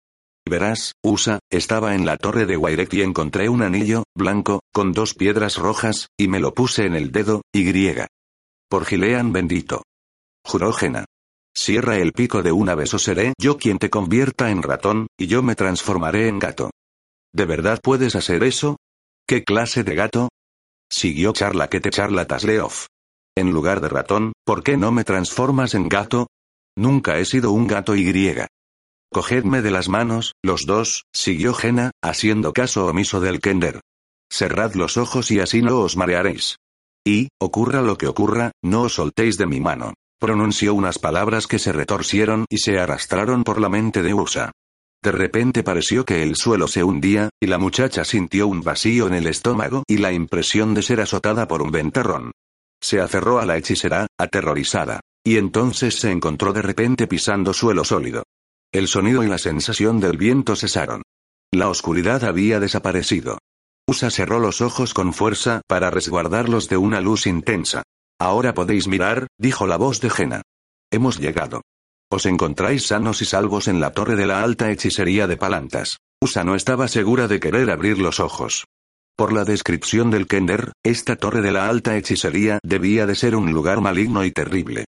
Verás, Usa, estaba en la torre de Wairek y encontré un anillo, blanco, con dos piedras rojas, y me lo puse en el dedo, y griega. Por Gilean bendito. Jurógena. Cierra el pico de una vez o seré yo quien te convierta en ratón, y yo me transformaré en gato. ¿De verdad puedes hacer eso? ¿Qué clase de gato? Siguió charla que te charla Tasleoff. En lugar de ratón, ¿por qué no me transformas en gato? Nunca he sido un gato y griega. Cogedme de las manos, los dos, siguió Jena, haciendo caso omiso del Kender. Cerrad los ojos y así no os marearéis. Y, ocurra lo que ocurra, no os soltéis de mi mano. Pronunció unas palabras que se retorcieron y se arrastraron por la mente de Usa. De repente pareció que el suelo se hundía, y la muchacha sintió un vacío en el estómago y la impresión de ser azotada por un ventarrón. Se aferró a la hechicera, aterrorizada. Y entonces se encontró de repente pisando suelo sólido. El sonido y la sensación del viento cesaron. La oscuridad había desaparecido. Usa cerró los ojos con fuerza para resguardarlos de una luz intensa. Ahora podéis mirar, dijo la voz de Jena. Hemos llegado. Os encontráis sanos y salvos en la torre de la alta hechicería de Palantas. Usa no estaba segura de querer abrir los ojos. Por la descripción del Kender, esta torre de la alta hechicería debía de ser un lugar maligno y terrible.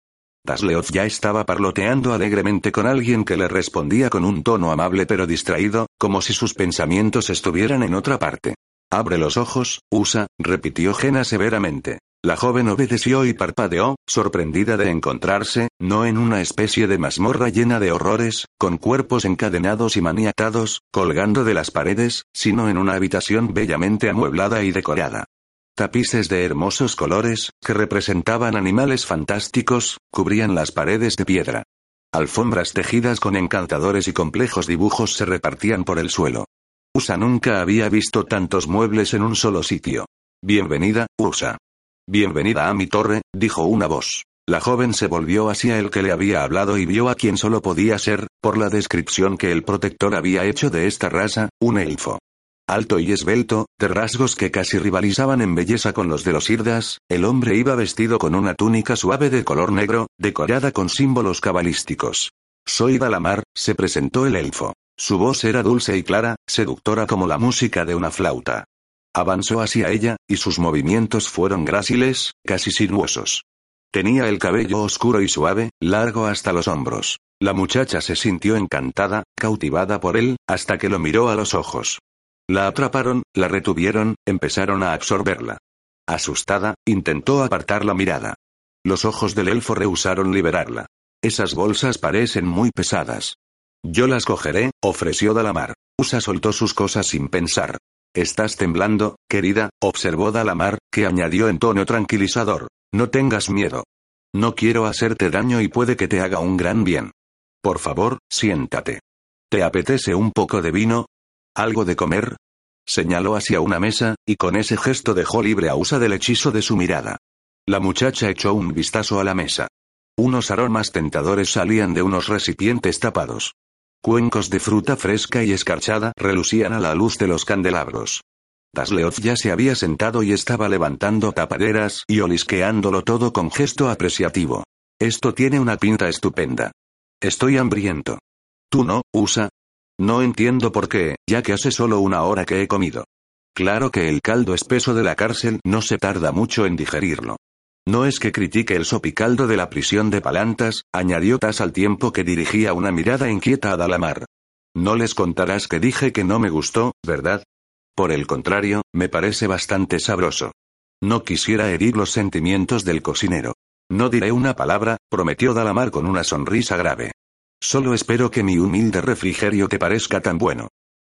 Tasleoth ya estaba parloteando alegremente con alguien que le respondía con un tono amable pero distraído, como si sus pensamientos estuvieran en otra parte. Abre los ojos, Usa, repitió Jena severamente. La joven obedeció y parpadeó, sorprendida de encontrarse, no en una especie de mazmorra llena de horrores, con cuerpos encadenados y maniatados, colgando de las paredes, sino en una habitación bellamente amueblada y decorada. Tapices de hermosos colores, que representaban animales fantásticos, cubrían las paredes de piedra. Alfombras tejidas con encantadores y complejos dibujos se repartían por el suelo. Usa nunca había visto tantos muebles en un solo sitio. Bienvenida, Usa. Bienvenida a mi torre, dijo una voz. La joven se volvió hacia el que le había hablado y vio a quien solo podía ser, por la descripción que el protector había hecho de esta raza, un elfo. Alto y esbelto, de rasgos que casi rivalizaban en belleza con los de los Irdas, el hombre iba vestido con una túnica suave de color negro, decorada con símbolos cabalísticos. Soy Dalamar, se presentó el elfo. Su voz era dulce y clara, seductora como la música de una flauta. Avanzó hacia ella, y sus movimientos fueron gráciles, casi sinuosos. Tenía el cabello oscuro y suave, largo hasta los hombros. La muchacha se sintió encantada, cautivada por él, hasta que lo miró a los ojos. La atraparon, la retuvieron, empezaron a absorberla. Asustada, intentó apartar la mirada. Los ojos del elfo rehusaron liberarla. Esas bolsas parecen muy pesadas. Yo las cogeré, ofreció Dalamar. Usa soltó sus cosas sin pensar. Estás temblando, querida, observó Dalamar, que añadió en tono tranquilizador. No tengas miedo. No quiero hacerte daño y puede que te haga un gran bien. Por favor, siéntate. ¿Te apetece un poco de vino? ¿Algo de comer? Señaló hacia una mesa, y con ese gesto dejó libre a Usa del hechizo de su mirada. La muchacha echó un vistazo a la mesa. Unos aromas tentadores salían de unos recipientes tapados. Cuencos de fruta fresca y escarchada relucían a la luz de los candelabros. Tasleoth ya se había sentado y estaba levantando tapaderas y olisqueándolo todo con gesto apreciativo. Esto tiene una pinta estupenda. Estoy hambriento. Tú no, Usa, no entiendo por qué, ya que hace solo una hora que he comido. Claro que el caldo espeso de la cárcel no se tarda mucho en digerirlo. No es que critique el sopicaldo de la prisión de Palantas, añadió Tas al tiempo que dirigía una mirada inquieta a Dalamar. No les contarás que dije que no me gustó, ¿verdad? Por el contrario, me parece bastante sabroso. No quisiera herir los sentimientos del cocinero. No diré una palabra, prometió Dalamar con una sonrisa grave. Solo espero que mi humilde refrigerio te parezca tan bueno.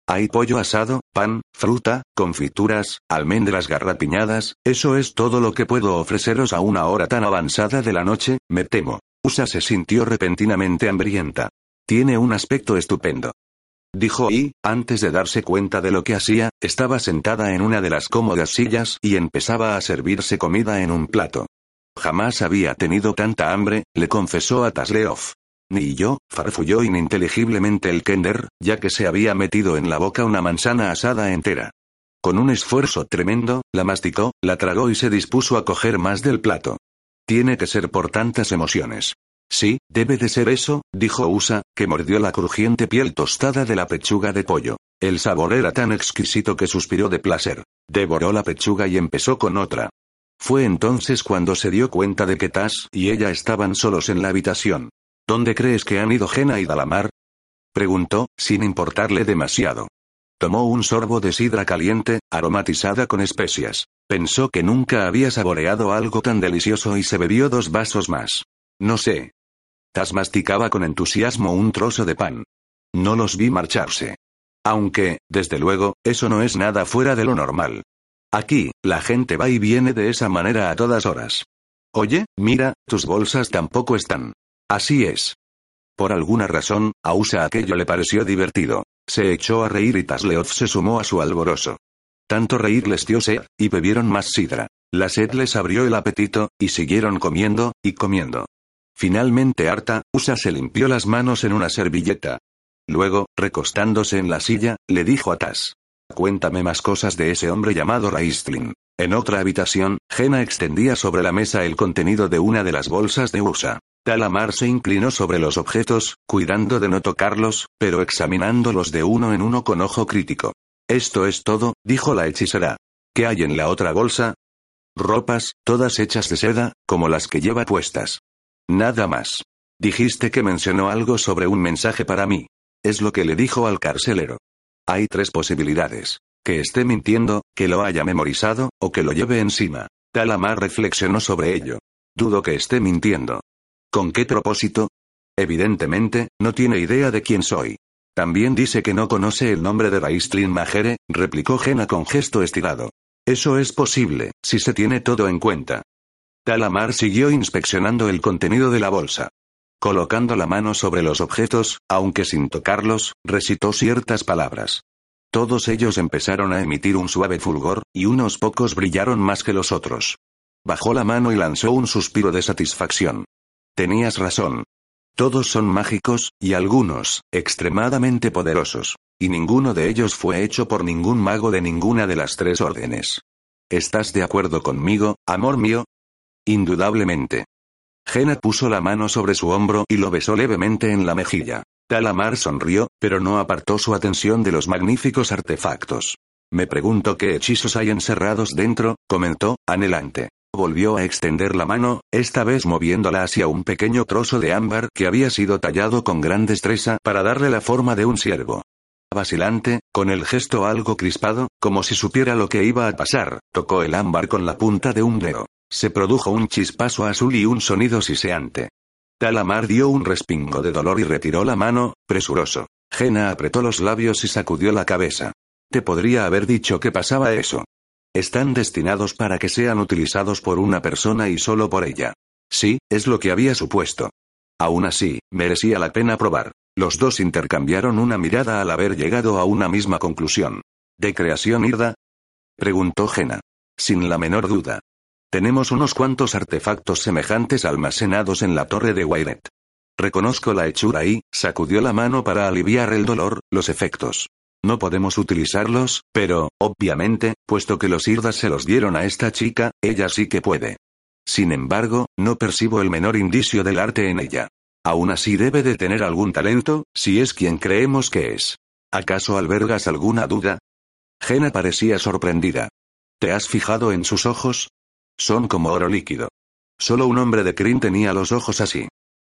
Hay pollo asado, pan, fruta, confituras, almendras garrapiñadas, eso es todo lo que puedo ofreceros a una hora tan avanzada de la noche, me temo. Usa se sintió repentinamente hambrienta. Tiene un aspecto estupendo. Dijo y, antes de darse cuenta de lo que hacía, estaba sentada en una de las cómodas sillas y empezaba a servirse comida en un plato. Jamás había tenido tanta hambre, le confesó a Tasleov. Ni yo, farfulló ininteligiblemente el Kender, ya que se había metido en la boca una manzana asada entera. Con un esfuerzo tremendo, la masticó, la tragó y se dispuso a coger más del plato. Tiene que ser por tantas emociones. Sí, debe de ser eso, dijo Usa, que mordió la crujiente piel tostada de la pechuga de pollo. El sabor era tan exquisito que suspiró de placer. Devoró la pechuga y empezó con otra. Fue entonces cuando se dio cuenta de que Tas y ella estaban solos en la habitación. ¿Dónde crees que han ido Jena y Dalamar? Preguntó, sin importarle demasiado. Tomó un sorbo de sidra caliente, aromatizada con especias. Pensó que nunca había saboreado algo tan delicioso y se bebió dos vasos más. No sé. Tas masticaba con entusiasmo un trozo de pan. No los vi marcharse. Aunque, desde luego, eso no es nada fuera de lo normal. Aquí, la gente va y viene de esa manera a todas horas. Oye, mira, tus bolsas tampoco están. Así es. Por alguna razón, a Usa aquello le pareció divertido. Se echó a reír y Tasleoth se sumó a su alboroso. Tanto reír les dio sed, y bebieron más sidra. La sed les abrió el apetito, y siguieron comiendo, y comiendo. Finalmente harta, Usa se limpió las manos en una servilleta. Luego, recostándose en la silla, le dijo a Tas. Cuéntame más cosas de ese hombre llamado Raistlin. En otra habitación, Jena extendía sobre la mesa el contenido de una de las bolsas de Usa. Talamar se inclinó sobre los objetos, cuidando de no tocarlos, pero examinándolos de uno en uno con ojo crítico. Esto es todo, dijo la hechicera. ¿Qué hay en la otra bolsa? Ropas, todas hechas de seda, como las que lleva puestas. Nada más. Dijiste que mencionó algo sobre un mensaje para mí. Es lo que le dijo al carcelero. Hay tres posibilidades. Que esté mintiendo, que lo haya memorizado, o que lo lleve encima. Talamar reflexionó sobre ello. Dudo que esté mintiendo. ¿Con qué propósito? Evidentemente, no tiene idea de quién soy. También dice que no conoce el nombre de Raistlin Majere, replicó Jena con gesto estirado. Eso es posible, si se tiene todo en cuenta. Talamar siguió inspeccionando el contenido de la bolsa. Colocando la mano sobre los objetos, aunque sin tocarlos, recitó ciertas palabras. Todos ellos empezaron a emitir un suave fulgor, y unos pocos brillaron más que los otros. Bajó la mano y lanzó un suspiro de satisfacción. Tenías razón. Todos son mágicos, y algunos, extremadamente poderosos. Y ninguno de ellos fue hecho por ningún mago de ninguna de las tres órdenes. ¿Estás de acuerdo conmigo, amor mío? Indudablemente. Jena puso la mano sobre su hombro y lo besó levemente en la mejilla. Talamar sonrió, pero no apartó su atención de los magníficos artefactos. Me pregunto qué hechizos hay encerrados dentro, comentó, anhelante. Volvió a extender la mano, esta vez moviéndola hacia un pequeño trozo de ámbar que había sido tallado con gran destreza para darle la forma de un ciervo. Vacilante, con el gesto algo crispado, como si supiera lo que iba a pasar, tocó el ámbar con la punta de un dedo. Se produjo un chispazo azul y un sonido siseante. Talamar dio un respingo de dolor y retiró la mano, presuroso. Jena apretó los labios y sacudió la cabeza. Te podría haber dicho que pasaba eso. Están destinados para que sean utilizados por una persona y solo por ella. Sí, es lo que había supuesto. Aún así, merecía la pena probar. Los dos intercambiaron una mirada al haber llegado a una misma conclusión. ¿De creación Irda? preguntó Jena. Sin la menor duda. Tenemos unos cuantos artefactos semejantes almacenados en la torre de Wairet. Reconozco la hechura y, sacudió la mano para aliviar el dolor, los efectos. No podemos utilizarlos, pero, obviamente, puesto que los Irdas se los dieron a esta chica, ella sí que puede. Sin embargo, no percibo el menor indicio del arte en ella. Aún así debe de tener algún talento, si es quien creemos que es. ¿Acaso albergas alguna duda? Jena parecía sorprendida. ¿Te has fijado en sus ojos? Son como oro líquido. Solo un hombre de Kryn tenía los ojos así.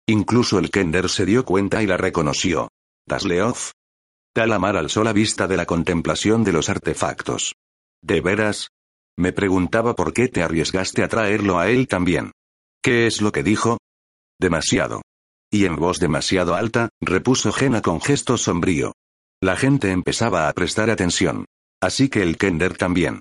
Incluso el Kender se dio cuenta y la reconoció. Tasleoth. Talamar alzó la vista de la contemplación de los artefactos. ¿De veras? Me preguntaba por qué te arriesgaste a traerlo a él también. ¿Qué es lo que dijo? Demasiado. Y en voz demasiado alta, repuso Jena con gesto sombrío. La gente empezaba a prestar atención. Así que el Kender también.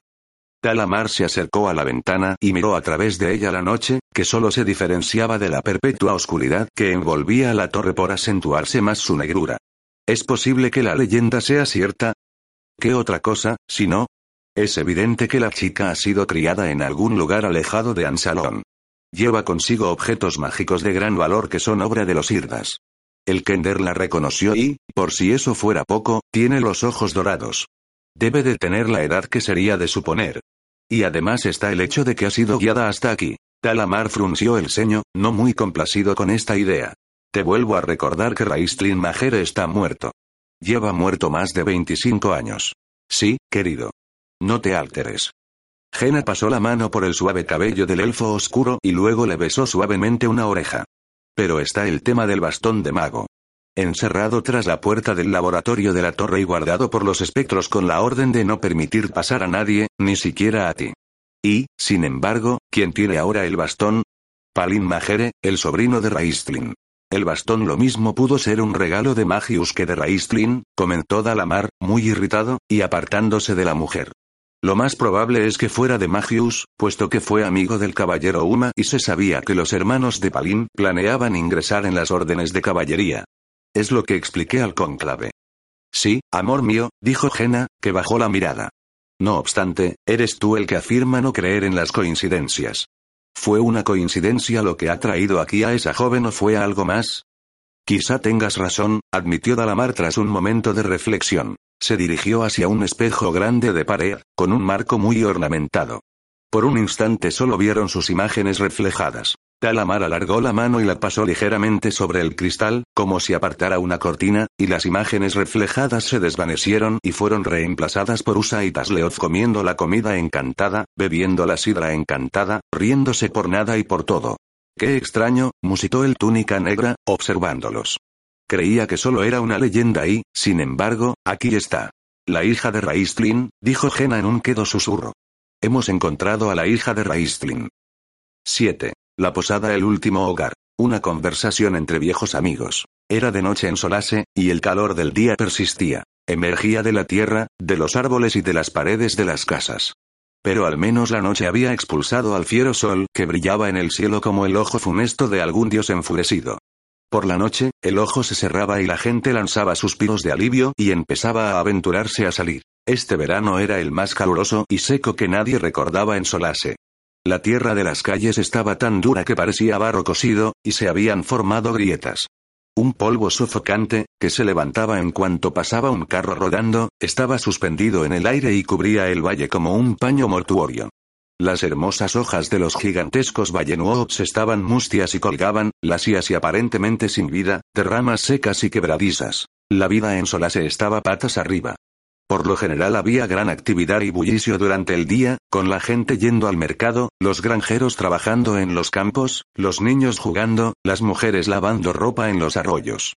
Talamar se acercó a la ventana y miró a través de ella la noche, que solo se diferenciaba de la perpetua oscuridad que envolvía la torre por acentuarse más su negrura. ¿Es posible que la leyenda sea cierta? ¿Qué otra cosa, si no? Es evidente que la chica ha sido criada en algún lugar alejado de Ansalón. Lleva consigo objetos mágicos de gran valor que son obra de los Irdas. El Kender la reconoció y, por si eso fuera poco, tiene los ojos dorados. Debe de tener la edad que sería de suponer. Y además está el hecho de que ha sido guiada hasta aquí. Talamar frunció el ceño, no muy complacido con esta idea. Te vuelvo a recordar que Raistlin Majere está muerto. Lleva muerto más de 25 años. Sí, querido. No te alteres. Jena pasó la mano por el suave cabello del elfo oscuro y luego le besó suavemente una oreja. Pero está el tema del bastón de mago encerrado tras la puerta del laboratorio de la torre y guardado por los espectros con la orden de no permitir pasar a nadie, ni siquiera a ti. Y, sin embargo, ¿quién tiene ahora el bastón? Palin Majere, el sobrino de Raistlin. El bastón lo mismo pudo ser un regalo de Magius que de Raistlin, comentó Dalamar, muy irritado, y apartándose de la mujer. Lo más probable es que fuera de Magius, puesto que fue amigo del caballero Uma y se sabía que los hermanos de Palin planeaban ingresar en las órdenes de caballería. Es lo que expliqué al cónclave. Sí, amor mío, dijo Jena, que bajó la mirada. No obstante, eres tú el que afirma no creer en las coincidencias. ¿Fue una coincidencia lo que ha traído aquí a esa joven o fue algo más? Quizá tengas razón, admitió Dalamar tras un momento de reflexión. Se dirigió hacia un espejo grande de pared, con un marco muy ornamentado. Por un instante solo vieron sus imágenes reflejadas. Talamar alargó la mano y la pasó ligeramente sobre el cristal, como si apartara una cortina, y las imágenes reflejadas se desvanecieron y fueron reemplazadas por Usa y comiendo la comida encantada, bebiendo la sidra encantada, riéndose por nada y por todo. Qué extraño, musitó el túnica negra, observándolos. Creía que solo era una leyenda y, sin embargo, aquí está. La hija de Raistlin, dijo Jena en un quedo susurro. Hemos encontrado a la hija de Raistlin. 7. La posada el último hogar. Una conversación entre viejos amigos. Era de noche en Solase, y el calor del día persistía. Emergía de la tierra, de los árboles y de las paredes de las casas. Pero al menos la noche había expulsado al fiero sol que brillaba en el cielo como el ojo funesto de algún dios enfurecido. Por la noche, el ojo se cerraba y la gente lanzaba suspiros de alivio y empezaba a aventurarse a salir. Este verano era el más caluroso y seco que nadie recordaba en Solase. La tierra de las calles estaba tan dura que parecía barro cocido, y se habían formado grietas. Un polvo sofocante, que se levantaba en cuanto pasaba un carro rodando, estaba suspendido en el aire y cubría el valle como un paño mortuorio. Las hermosas hojas de los gigantescos vallenuops estaban mustias y colgaban, lasías y aparentemente sin vida, de ramas secas y quebradizas. La vida en Solase estaba patas arriba. Por lo general había gran actividad y bullicio durante el día, con la gente yendo al mercado, los granjeros trabajando en los campos, los niños jugando, las mujeres lavando ropa en los arroyos.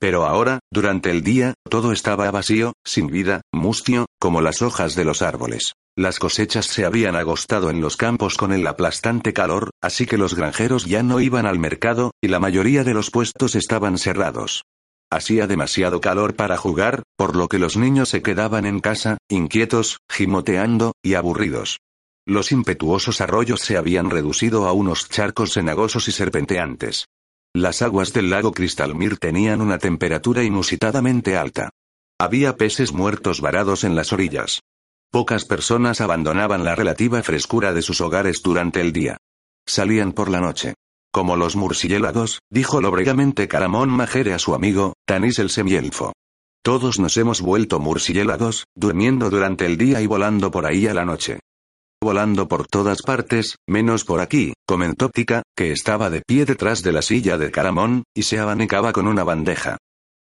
Pero ahora, durante el día, todo estaba vacío, sin vida, mustio, como las hojas de los árboles. Las cosechas se habían agostado en los campos con el aplastante calor, así que los granjeros ya no iban al mercado, y la mayoría de los puestos estaban cerrados. Hacía demasiado calor para jugar, por lo que los niños se quedaban en casa, inquietos, gimoteando, y aburridos. Los impetuosos arroyos se habían reducido a unos charcos cenagosos y serpenteantes. Las aguas del lago Cristalmir tenían una temperatura inusitadamente alta. Había peces muertos varados en las orillas. Pocas personas abandonaban la relativa frescura de sus hogares durante el día. Salían por la noche. Como los murciélagos, dijo lóbregamente Caramón Majere a su amigo, Tanis el semielfo. Todos nos hemos vuelto murciélagos, durmiendo durante el día y volando por ahí a la noche. Volando por todas partes, menos por aquí, comentó Tika, que estaba de pie detrás de la silla de Caramón, y se abanicaba con una bandeja.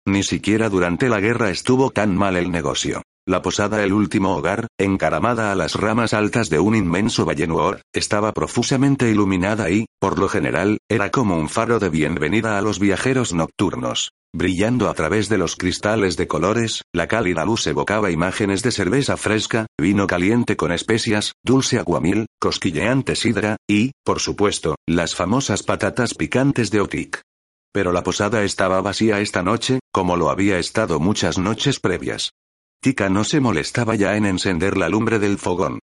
Ni siquiera durante la guerra estuvo tan mal el negocio. La posada El último hogar, encaramada a las ramas altas de un inmenso vallenuor, estaba profusamente iluminada y, por lo general, era como un faro de bienvenida a los viajeros nocturnos. Brillando a través de los cristales de colores, la cálida luz evocaba imágenes de cerveza fresca, vino caliente con especias, dulce aguamil, cosquilleante sidra, y, por supuesto, las famosas patatas picantes de Otik. Pero la posada estaba vacía esta noche, como lo había estado muchas noches previas. Tika no se molestaba ya en encender la lumbre del fogón.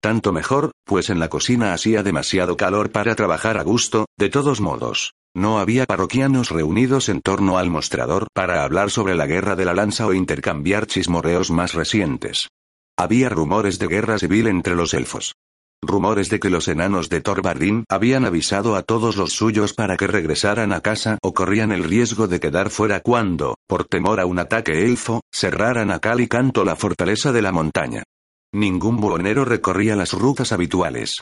Tanto mejor, pues en la cocina hacía demasiado calor para trabajar a gusto, de todos modos. No había parroquianos reunidos en torno al mostrador para hablar sobre la guerra de la lanza o intercambiar chismorreos más recientes. Había rumores de guerra civil entre los elfos. Rumores de que los enanos de Torbardín habían avisado a todos los suyos para que regresaran a casa o corrían el riesgo de quedar fuera cuando, por temor a un ataque elfo, cerraran a cal y canto la fortaleza de la montaña. Ningún buhonero recorría las rutas habituales.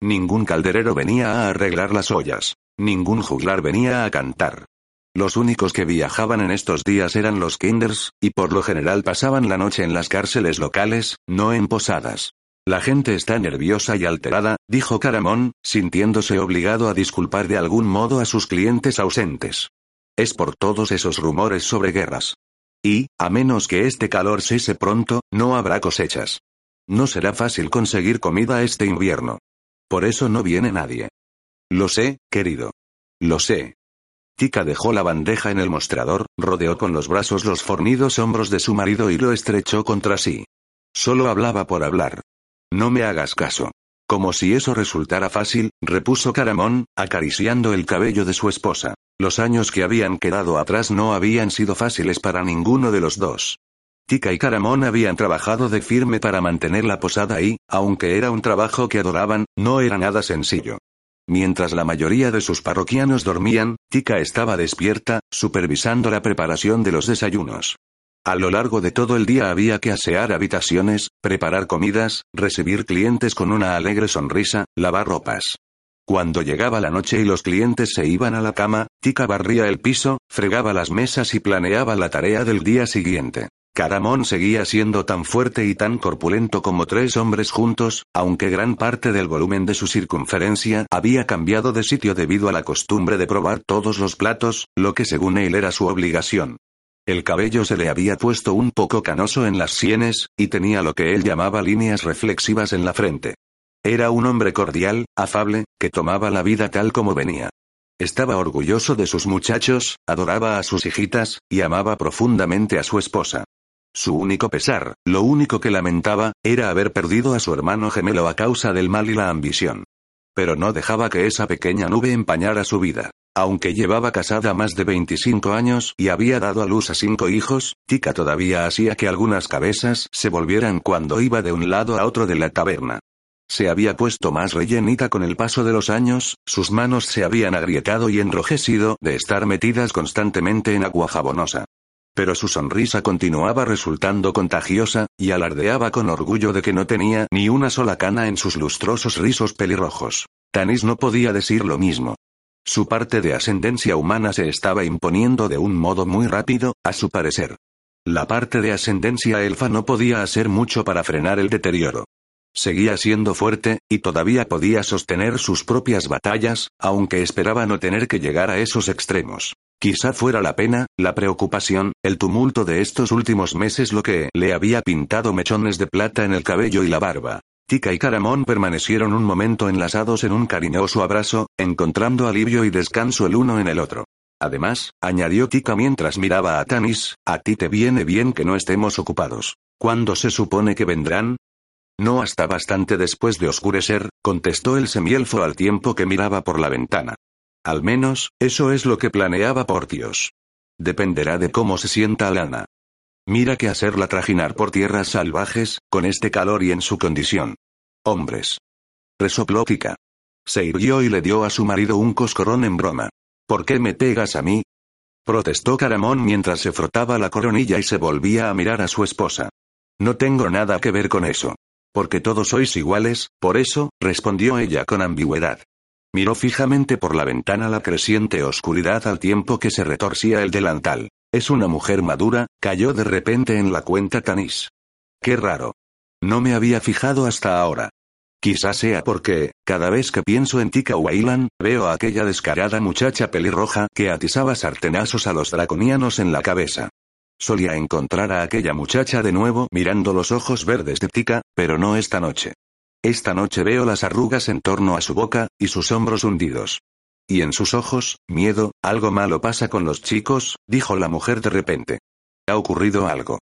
Ningún calderero venía a arreglar las ollas. Ningún juglar venía a cantar. Los únicos que viajaban en estos días eran los kinders, y por lo general pasaban la noche en las cárceles locales, no en posadas. La gente está nerviosa y alterada, dijo Caramón, sintiéndose obligado a disculpar de algún modo a sus clientes ausentes. Es por todos esos rumores sobre guerras. Y, a menos que este calor cese pronto, no habrá cosechas. No será fácil conseguir comida este invierno. Por eso no viene nadie. Lo sé, querido. Lo sé. Tika dejó la bandeja en el mostrador, rodeó con los brazos los fornidos hombros de su marido y lo estrechó contra sí. Solo hablaba por hablar. No me hagas caso. Como si eso resultara fácil, repuso Caramón, acariciando el cabello de su esposa. Los años que habían quedado atrás no habían sido fáciles para ninguno de los dos. Tika y Caramón habían trabajado de firme para mantener la posada y, aunque era un trabajo que adoraban, no era nada sencillo. Mientras la mayoría de sus parroquianos dormían, Tika estaba despierta, supervisando la preparación de los desayunos. A lo largo de todo el día había que asear habitaciones, preparar comidas, recibir clientes con una alegre sonrisa, lavar ropas. Cuando llegaba la noche y los clientes se iban a la cama, Tika barría el piso, fregaba las mesas y planeaba la tarea del día siguiente. Caramón seguía siendo tan fuerte y tan corpulento como tres hombres juntos, aunque gran parte del volumen de su circunferencia había cambiado de sitio debido a la costumbre de probar todos los platos, lo que según él era su obligación. El cabello se le había puesto un poco canoso en las sienes, y tenía lo que él llamaba líneas reflexivas en la frente. Era un hombre cordial, afable, que tomaba la vida tal como venía. Estaba orgulloso de sus muchachos, adoraba a sus hijitas, y amaba profundamente a su esposa. Su único pesar, lo único que lamentaba, era haber perdido a su hermano gemelo a causa del mal y la ambición. Pero no dejaba que esa pequeña nube empañara su vida. Aunque llevaba casada más de 25 años y había dado a luz a cinco hijos, Tika todavía hacía que algunas cabezas se volvieran cuando iba de un lado a otro de la taberna. Se había puesto más rellenita con el paso de los años, sus manos se habían agrietado y enrojecido de estar metidas constantemente en agua jabonosa. Pero su sonrisa continuaba resultando contagiosa, y alardeaba con orgullo de que no tenía ni una sola cana en sus lustrosos rizos pelirrojos. Tanis no podía decir lo mismo. Su parte de ascendencia humana se estaba imponiendo de un modo muy rápido, a su parecer. La parte de ascendencia elfa no podía hacer mucho para frenar el deterioro. Seguía siendo fuerte, y todavía podía sostener sus propias batallas, aunque esperaba no tener que llegar a esos extremos. Quizá fuera la pena, la preocupación, el tumulto de estos últimos meses lo que le había pintado mechones de plata en el cabello y la barba. Tika y Caramón permanecieron un momento enlazados en un cariñoso abrazo, encontrando alivio y descanso el uno en el otro. Además, añadió Tika mientras miraba a Tanis, a ti te viene bien que no estemos ocupados. ¿Cuándo se supone que vendrán? No hasta bastante después de oscurecer, contestó el semielfo al tiempo que miraba por la ventana. Al menos, eso es lo que planeaba Portios. Dependerá de cómo se sienta Lana. Mira que hacerla trajinar por tierras salvajes, con este calor y en su condición. Hombres. Resopló Tika. Se irguió y le dio a su marido un coscorrón en broma. ¿Por qué me pegas a mí? Protestó Caramón mientras se frotaba la coronilla y se volvía a mirar a su esposa. No tengo nada que ver con eso. Porque todos sois iguales, por eso, respondió ella con ambigüedad. Miró fijamente por la ventana la creciente oscuridad al tiempo que se retorcía el delantal. Es una mujer madura, cayó de repente en la cuenta Tanis. Qué raro. No me había fijado hasta ahora. Quizás sea porque, cada vez que pienso en Tika Wailan, veo a aquella descarada muchacha pelirroja que atizaba sartenazos a los draconianos en la cabeza. Solía encontrar a aquella muchacha de nuevo mirando los ojos verdes de Tika, pero no esta noche. Esta noche veo las arrugas en torno a su boca, y sus hombros hundidos. Y en sus ojos, miedo, algo malo pasa con los chicos, dijo la mujer de repente. Ha ocurrido algo.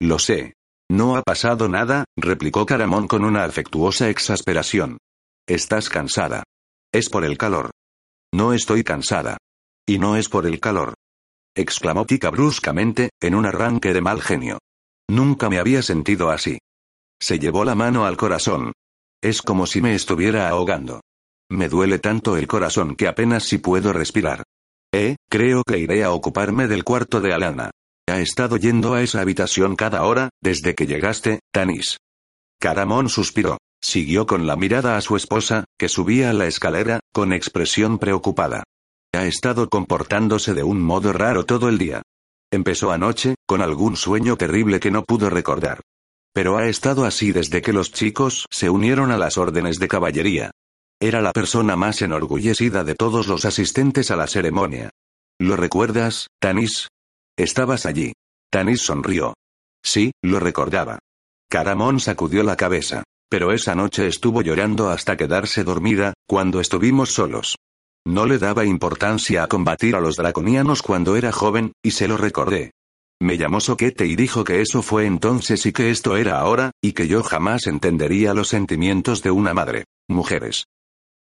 Lo sé. No ha pasado nada, replicó Caramón con una afectuosa exasperación. Estás cansada. Es por el calor. No estoy cansada. Y no es por el calor. Exclamó Tika bruscamente, en un arranque de mal genio. Nunca me había sentido así. Se llevó la mano al corazón. Es como si me estuviera ahogando. Me duele tanto el corazón que apenas si puedo respirar. Eh, creo que iré a ocuparme del cuarto de Alana. Ha estado yendo a esa habitación cada hora, desde que llegaste, Tanis. Caramón suspiró. Siguió con la mirada a su esposa, que subía la escalera, con expresión preocupada. Ha estado comportándose de un modo raro todo el día. Empezó anoche, con algún sueño terrible que no pudo recordar. Pero ha estado así desde que los chicos se unieron a las órdenes de caballería. Era la persona más enorgullecida de todos los asistentes a la ceremonia. ¿Lo recuerdas, Tanis? Estabas allí. Tanis sonrió. Sí, lo recordaba. Caramón sacudió la cabeza. Pero esa noche estuvo llorando hasta quedarse dormida, cuando estuvimos solos. No le daba importancia a combatir a los draconianos cuando era joven, y se lo recordé. Me llamó Soquete y dijo que eso fue entonces y que esto era ahora, y que yo jamás entendería los sentimientos de una madre. Mujeres.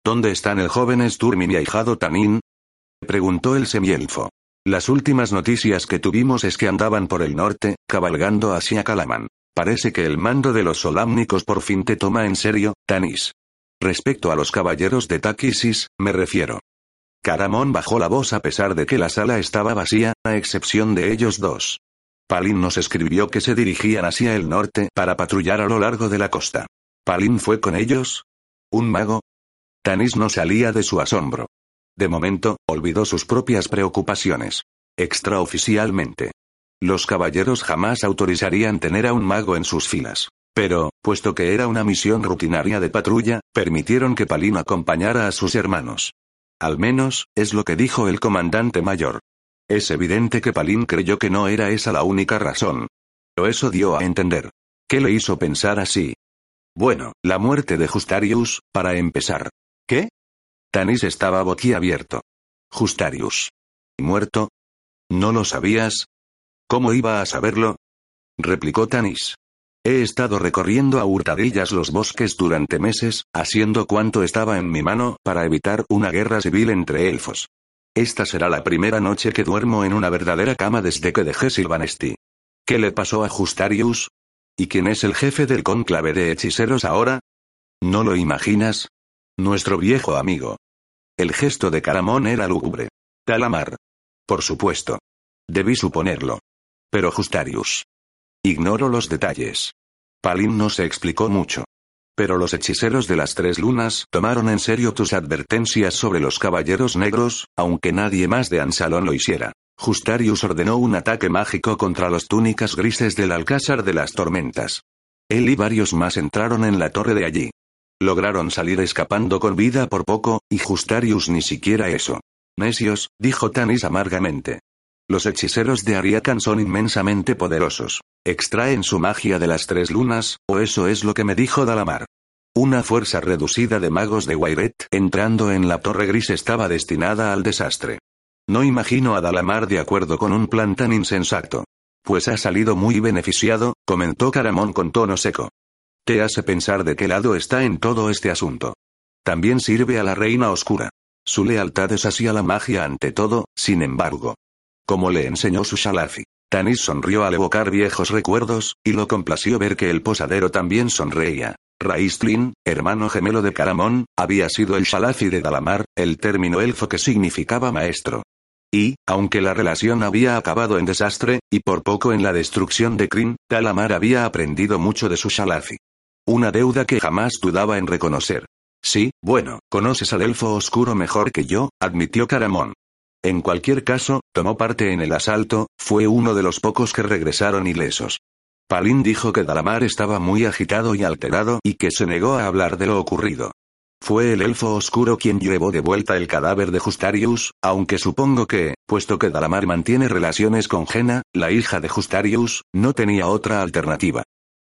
¿Dónde están el joven Sturmin y ahijado Tanin? Preguntó el semielfo. Las últimas noticias que tuvimos es que andaban por el norte, cabalgando hacia Calaman. Parece que el mando de los solámnicos por fin te toma en serio, Tanis. Respecto a los caballeros de Takisis, me refiero. Caramón bajó la voz a pesar de que la sala estaba vacía, a excepción de ellos dos. Palin nos escribió que se dirigían hacia el norte para patrullar a lo largo de la costa. ¿Palin fue con ellos? ¿Un mago? Tanis no salía de su asombro. De momento, olvidó sus propias preocupaciones. Extraoficialmente. Los caballeros jamás autorizarían tener a un mago en sus filas. Pero, puesto que era una misión rutinaria de patrulla, permitieron que Palin acompañara a sus hermanos. Al menos, es lo que dijo el comandante mayor. Es evidente que Palin creyó que no era esa la única razón. Pero eso dio a entender. ¿Qué le hizo pensar así? Bueno, la muerte de Justarius, para empezar. ¿Qué? Tanis estaba boquiabierto. Justarius. ¿Muerto? ¿No lo sabías? ¿Cómo iba a saberlo? replicó Tanis. He estado recorriendo a hurtadillas los bosques durante meses, haciendo cuanto estaba en mi mano para evitar una guerra civil entre elfos. Esta será la primera noche que duermo en una verdadera cama desde que dejé Silvanesti. ¿Qué le pasó a Justarius? ¿Y quién es el jefe del cónclave de hechiceros ahora? ¿No lo imaginas? Nuestro viejo amigo. El gesto de Caramón era lúgubre. Talamar. Por supuesto. Debí suponerlo. Pero Justarius. Ignoro los detalles. Palin no se explicó mucho. Pero los hechiceros de las tres lunas tomaron en serio tus advertencias sobre los caballeros negros, aunque nadie más de Ansalón lo hiciera. Justarius ordenó un ataque mágico contra los túnicas grises del Alcázar de las Tormentas. Él y varios más entraron en la torre de allí. Lograron salir escapando con vida por poco, y Justarius ni siquiera eso. Necios, dijo Tanis amargamente. Los hechiceros de Ariakan son inmensamente poderosos. Extraen su magia de las tres lunas, o eso es lo que me dijo Dalamar. Una fuerza reducida de magos de Wairet entrando en la torre gris estaba destinada al desastre. No imagino a Dalamar de acuerdo con un plan tan insensato. Pues ha salido muy beneficiado, comentó Caramón con tono seco. Te hace pensar de qué lado está en todo este asunto. También sirve a la reina oscura. Su lealtad es hacia la magia ante todo, sin embargo. Como le enseñó su Shalafi. Tanis sonrió al evocar viejos recuerdos, y lo complació ver que el posadero también sonreía. Raistlin, hermano gemelo de Caramón, había sido el Shalafi de Dalamar, el término elfo que significaba maestro. Y, aunque la relación había acabado en desastre, y por poco en la destrucción de Kryn, Dalamar había aprendido mucho de su Shalafi. Una deuda que jamás dudaba en reconocer. Sí, bueno, conoces al elfo oscuro mejor que yo, admitió Caramón. En cualquier caso, tomó parte en el asalto, fue uno de los pocos que regresaron ilesos. Palin dijo que Dalamar estaba muy agitado y alterado y que se negó a hablar de lo ocurrido. Fue el elfo oscuro quien llevó de vuelta el cadáver de Justarius, aunque supongo que, puesto que Dalamar mantiene relaciones con Jena, la hija de Justarius, no tenía otra alternativa.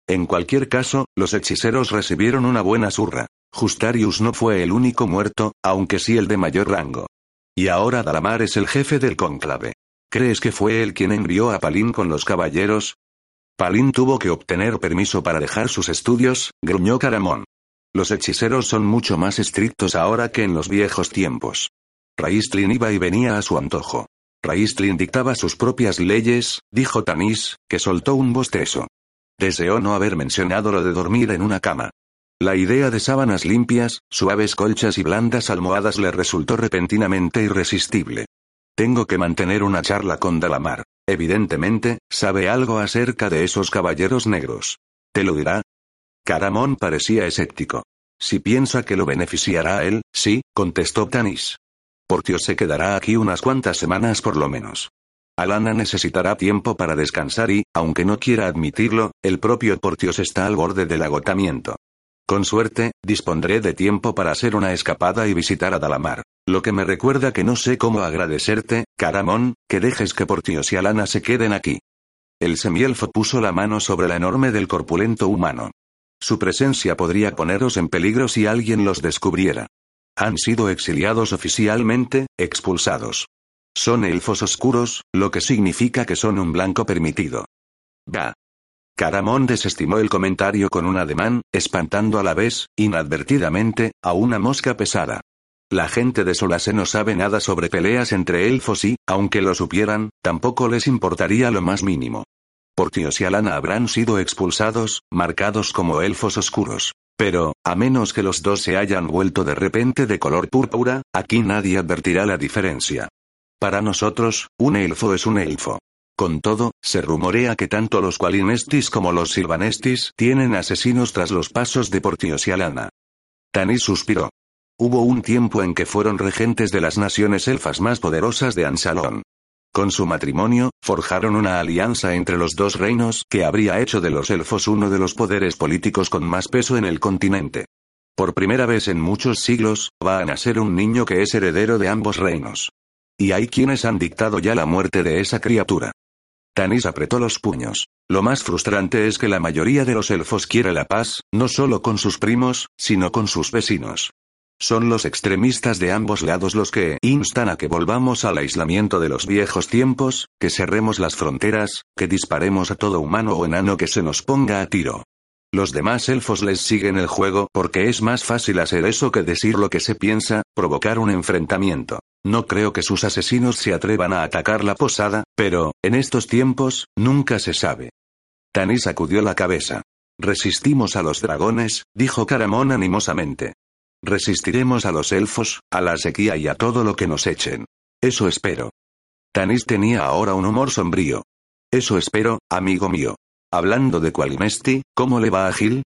En cualquier caso, los hechiceros recibieron una buena surra. Justarius no fue el único muerto, aunque sí el de mayor rango. Y ahora Dalamar es el jefe del cónclave. ¿Crees que fue él quien envió a Palín con los caballeros? Palín tuvo que obtener permiso para dejar sus estudios, gruñó Caramón. Los hechiceros son mucho más estrictos ahora que en los viejos tiempos. Raistlin iba y venía a su antojo. Raistlin dictaba sus propias leyes, dijo Tanis, que soltó un bostezo. Deseó no haber mencionado lo de dormir en una cama. La idea de sábanas limpias, suaves colchas y blandas almohadas le resultó repentinamente irresistible. Tengo que mantener una charla con Dalamar. Evidentemente, sabe algo acerca de esos caballeros negros. ¿Te lo dirá? Caramón parecía escéptico. Si piensa que lo beneficiará a él, sí, contestó Tanis. Portios se quedará aquí unas cuantas semanas por lo menos. Alana necesitará tiempo para descansar y, aunque no quiera admitirlo, el propio Portios está al borde del agotamiento. Con suerte, dispondré de tiempo para hacer una escapada y visitar a Dalamar. Lo que me recuerda que no sé cómo agradecerte, Caramón, que dejes que Portios y Alana se queden aquí. El semielfo puso la mano sobre la enorme del corpulento humano. Su presencia podría poneros en peligro si alguien los descubriera. Han sido exiliados oficialmente, expulsados. Son elfos oscuros, lo que significa que son un blanco permitido. Va. Caramón desestimó el comentario con un ademán, espantando a la vez, inadvertidamente, a una mosca pesada. La gente de Solase no sabe nada sobre peleas entre elfos y, aunque lo supieran, tampoco les importaría lo más mínimo. Portios y Alana habrán sido expulsados, marcados como elfos oscuros. Pero, a menos que los dos se hayan vuelto de repente de color púrpura, aquí nadie advertirá la diferencia. Para nosotros, un elfo es un elfo. Con todo, se rumorea que tanto los Qualinestis como los Silvanestis tienen asesinos tras los pasos de Portios y Alana. Tanis suspiró. Hubo un tiempo en que fueron regentes de las naciones elfas más poderosas de Ansalón. Con su matrimonio, forjaron una alianza entre los dos reinos que habría hecho de los elfos uno de los poderes políticos con más peso en el continente. Por primera vez en muchos siglos, va a nacer un niño que es heredero de ambos reinos. Y hay quienes han dictado ya la muerte de esa criatura. Tanis apretó los puños. Lo más frustrante es que la mayoría de los elfos quiere la paz, no solo con sus primos, sino con sus vecinos. Son los extremistas de ambos lados los que instan a que volvamos al aislamiento de los viejos tiempos, que cerremos las fronteras, que disparemos a todo humano o enano que se nos ponga a tiro. Los demás elfos les siguen el juego porque es más fácil hacer eso que decir lo que se piensa, provocar un enfrentamiento. No creo que sus asesinos se atrevan a atacar la posada, pero, en estos tiempos, nunca se sabe. Tanis sacudió la cabeza. Resistimos a los dragones, dijo Caramón animosamente. Resistiremos a los elfos, a la sequía y a todo lo que nos echen. Eso espero. Tanis tenía ahora un humor sombrío. Eso espero, amigo mío. Hablando de Qualimesti, ¿cómo le va a Gil?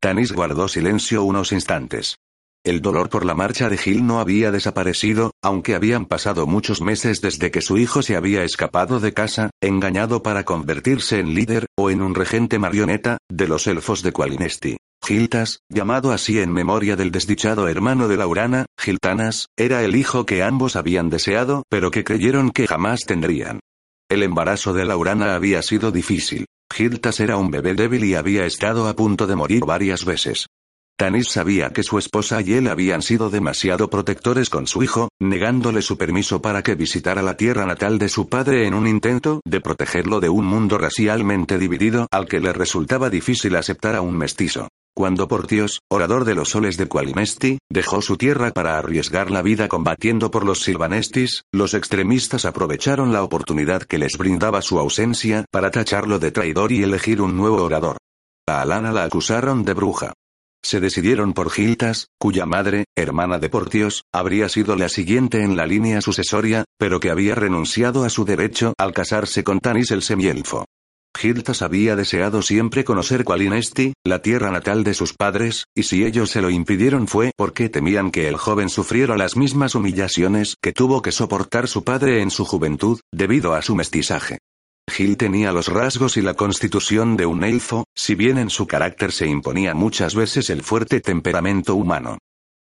Tanis guardó silencio unos instantes. El dolor por la marcha de Gil no había desaparecido, aunque habían pasado muchos meses desde que su hijo se había escapado de casa, engañado para convertirse en líder, o en un regente marioneta, de los elfos de Qualimesti. Giltas, llamado así en memoria del desdichado hermano de Laurana, Giltanas, era el hijo que ambos habían deseado, pero que creyeron que jamás tendrían. El embarazo de Laurana había sido difícil. Giltas era un bebé débil y había estado a punto de morir varias veces. Tanis sabía que su esposa y él habían sido demasiado protectores con su hijo, negándole su permiso para que visitara la tierra natal de su padre en un intento de protegerlo de un mundo racialmente dividido al que le resultaba difícil aceptar a un mestizo. Cuando Portios, orador de los soles de Qualimesti, dejó su tierra para arriesgar la vida combatiendo por los Silvanestis, los extremistas aprovecharon la oportunidad que les brindaba su ausencia para tacharlo de traidor y elegir un nuevo orador. A Alana la acusaron de bruja. Se decidieron por Giltas, cuya madre, hermana de Portios, habría sido la siguiente en la línea sucesoria, pero que había renunciado a su derecho al casarse con Tanis el semielfo. Giltas había deseado siempre conocer Qualinesti, la tierra natal de sus padres, y si ellos se lo impidieron fue porque temían que el joven sufriera las mismas humillaciones que tuvo que soportar su padre en su juventud, debido a su mestizaje. Gil tenía los rasgos y la constitución de un elfo, si bien en su carácter se imponía muchas veces el fuerte temperamento humano.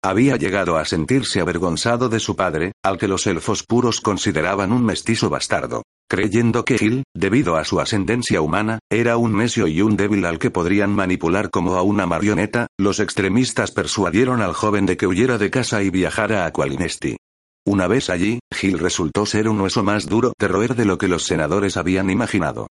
Había llegado a sentirse avergonzado de su padre, al que los elfos puros consideraban un mestizo bastardo, creyendo que Gil, debido a su ascendencia humana, era un necio y un débil al que podrían manipular como a una marioneta, los extremistas persuadieron al joven de que huyera de casa y viajara a Qualinesti. Una vez allí, Gil resultó ser un hueso más duro de roer de lo que los senadores habían imaginado.